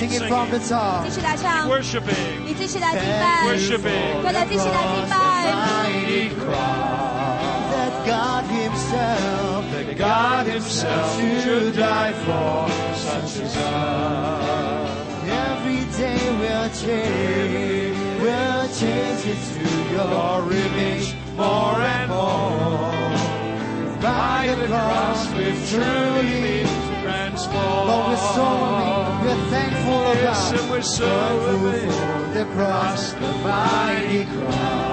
Let's sing it from the top.
继续来唱，
Worshiping.
你继续来敬拜，
Worshiping.
大家继续来敬拜。
mighty cross that God Himself, that God Himself should die for such as us. Every day we'll change, we'll change into your image more and more. By the cross we've truly been transformed. Lord, we're so amazed, we're thankful, oh
Yes,
God.
and we're so
Thankful for the cross, the mighty cross.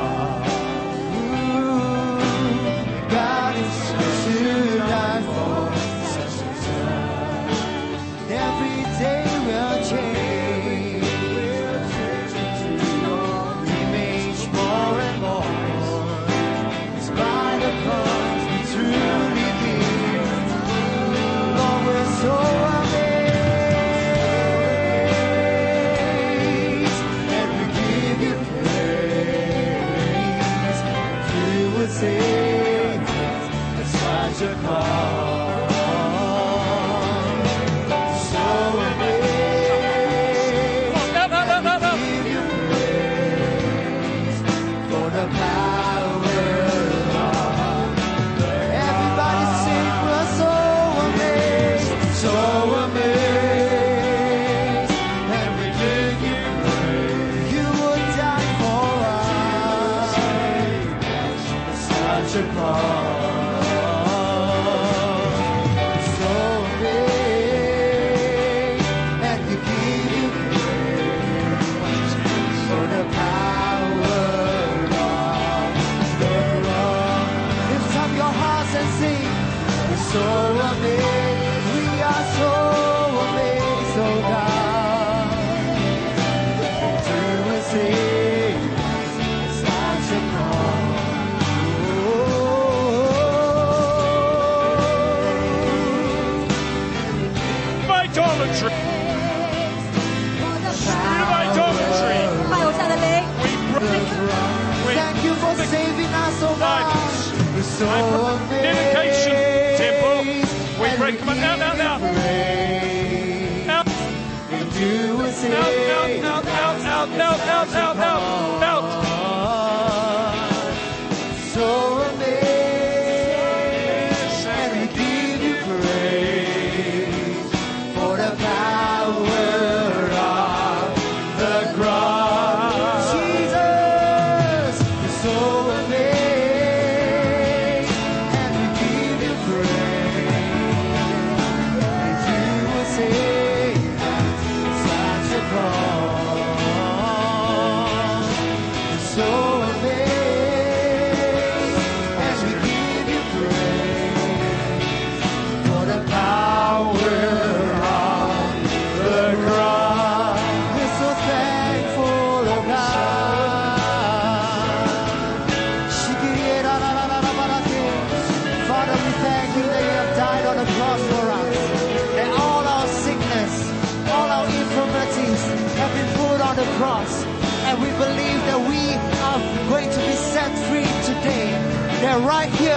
Right here,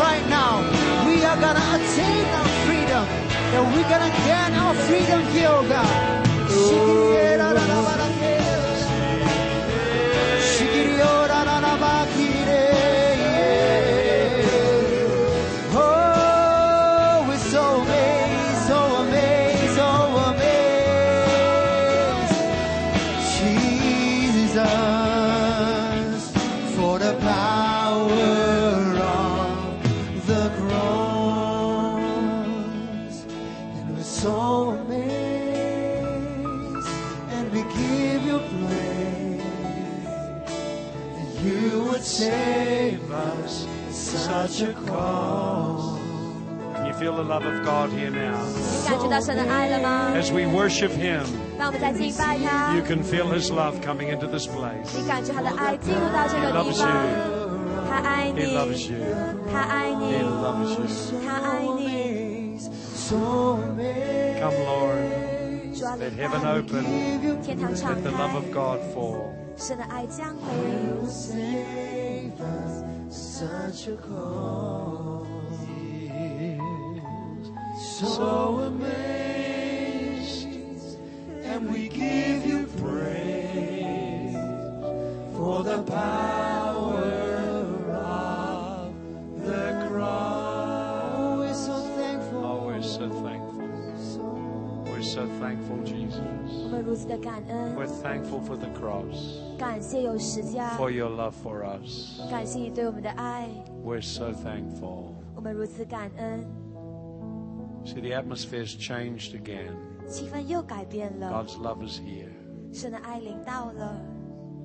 right now, we are going to attain our freedom. That we're going to gain our freedom here, oh God.
love of God here now. As we worship Him,
you
can feel His love coming into this place. He loves you. He loves you. He loves you. Come, Lord. Let heaven open. Let the love
of
God fall.
such a call so amazed, and we give you praise for the power of the cross. Oh, we're so thankful.
Oh, we're so thankful. We're so thankful, Jesus.
Oh,
we're thankful for the cross. For your love for us. We're so thankful.
我们如此感恩。
See, the atmosphere's changed again.
气氛又改变了，
God's love is here.
神的爱临到了。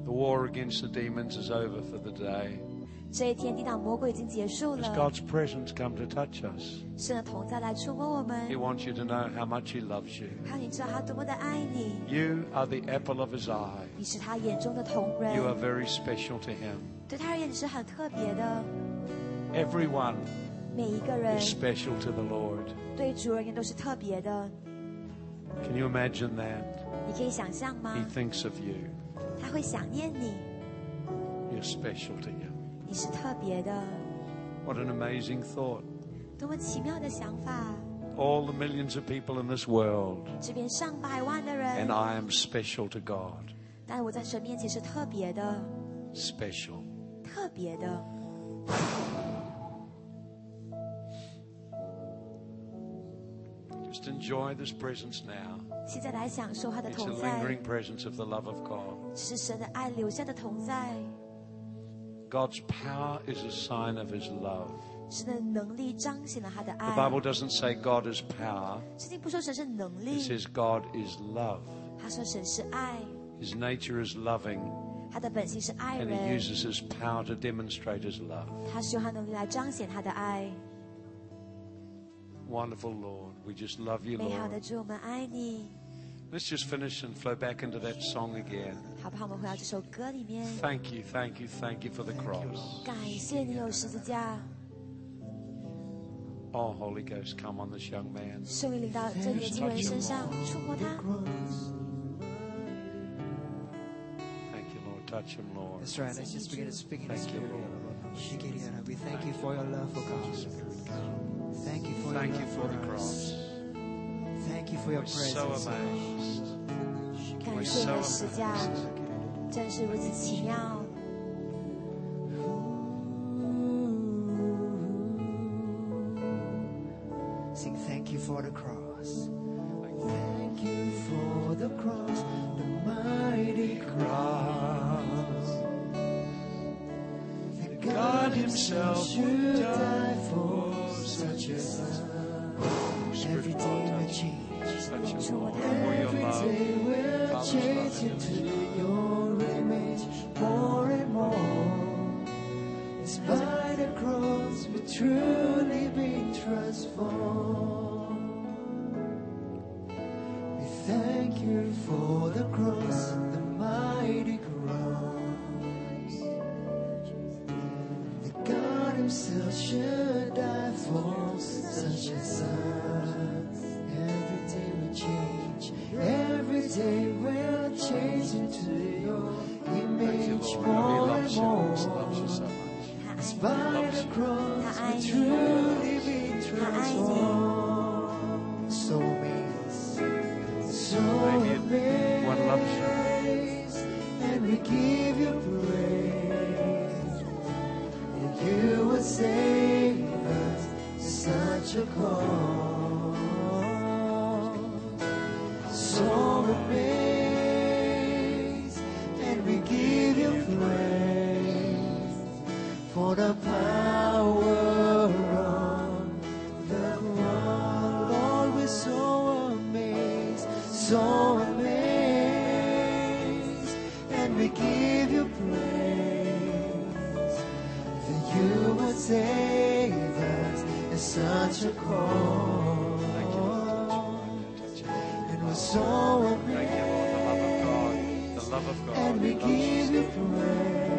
The war against the demons is over for the day.
这一天抵挡魔鬼已经结束
As
了，
God's presence come to touch us,
神的同在来触摸我
He
们，
wants you to know how much He loves you.
让你知道他多么的爱你。
You are the apple of His eye.
你是他眼中的同
You are
人，
very special to Him.
对他而言你是很特别的。
Everyone
每一个人
is special to the Lord.
对主而言都是特别的。
Can you imagine that?
你可以想象吗
He？thinks of you.
他会想念你，
You're special to Him.
你是特别的，
What an amazing thought.
多么奇妙的想法！
All the millions of people in this world,
这边上百万的
and
人，
I am special to God.
但我在神面前是特别的，
Special.
特别的。
enjoy this presence now.
现在来享受他的
It's the
同在，
lingering presence of the love of God.
是神的爱留下的同在，
God's power is a sign of His love.
神的能力彰显了他的
The
爱。
Bible doesn't say God is power,
圣经不说神是能
it
力，
says God is love.
他说神是爱，
His nature is loving,
他的本性是爱
and He
人，
uses His power to demonstrate His love.
他使用他能力来彰显他的爱。
Wonderful Lord, we just love you,
美好的
Lord.
主，我们爱你。
Let's just finish and flow back into that song again.
好不好？我们回到这首歌里面，
Thank you, thank you, thank you for the cross.
感谢你有十字架，
Oh, Holy Ghost, come on this young man.
圣灵临到这年轻人身上，触摸他。
Thank you, Lord. Touch him, Lord.
That's right. Let's just begin to speak in the
Thank you,
spirit.
Lord.
Shikiriara. We thank you for your love for God. Thank you for
Thank
your
you
love
for the
us.
cross.
Thank you for your
We're so
presence.
amazed.
感谢你的十架，真是如此奇妙。
Father's
change
so
amazed, and we give you praise that you would save us in such a call. And we're so
Thank you, Lord. The love of God. The love of God.
and we give you. praise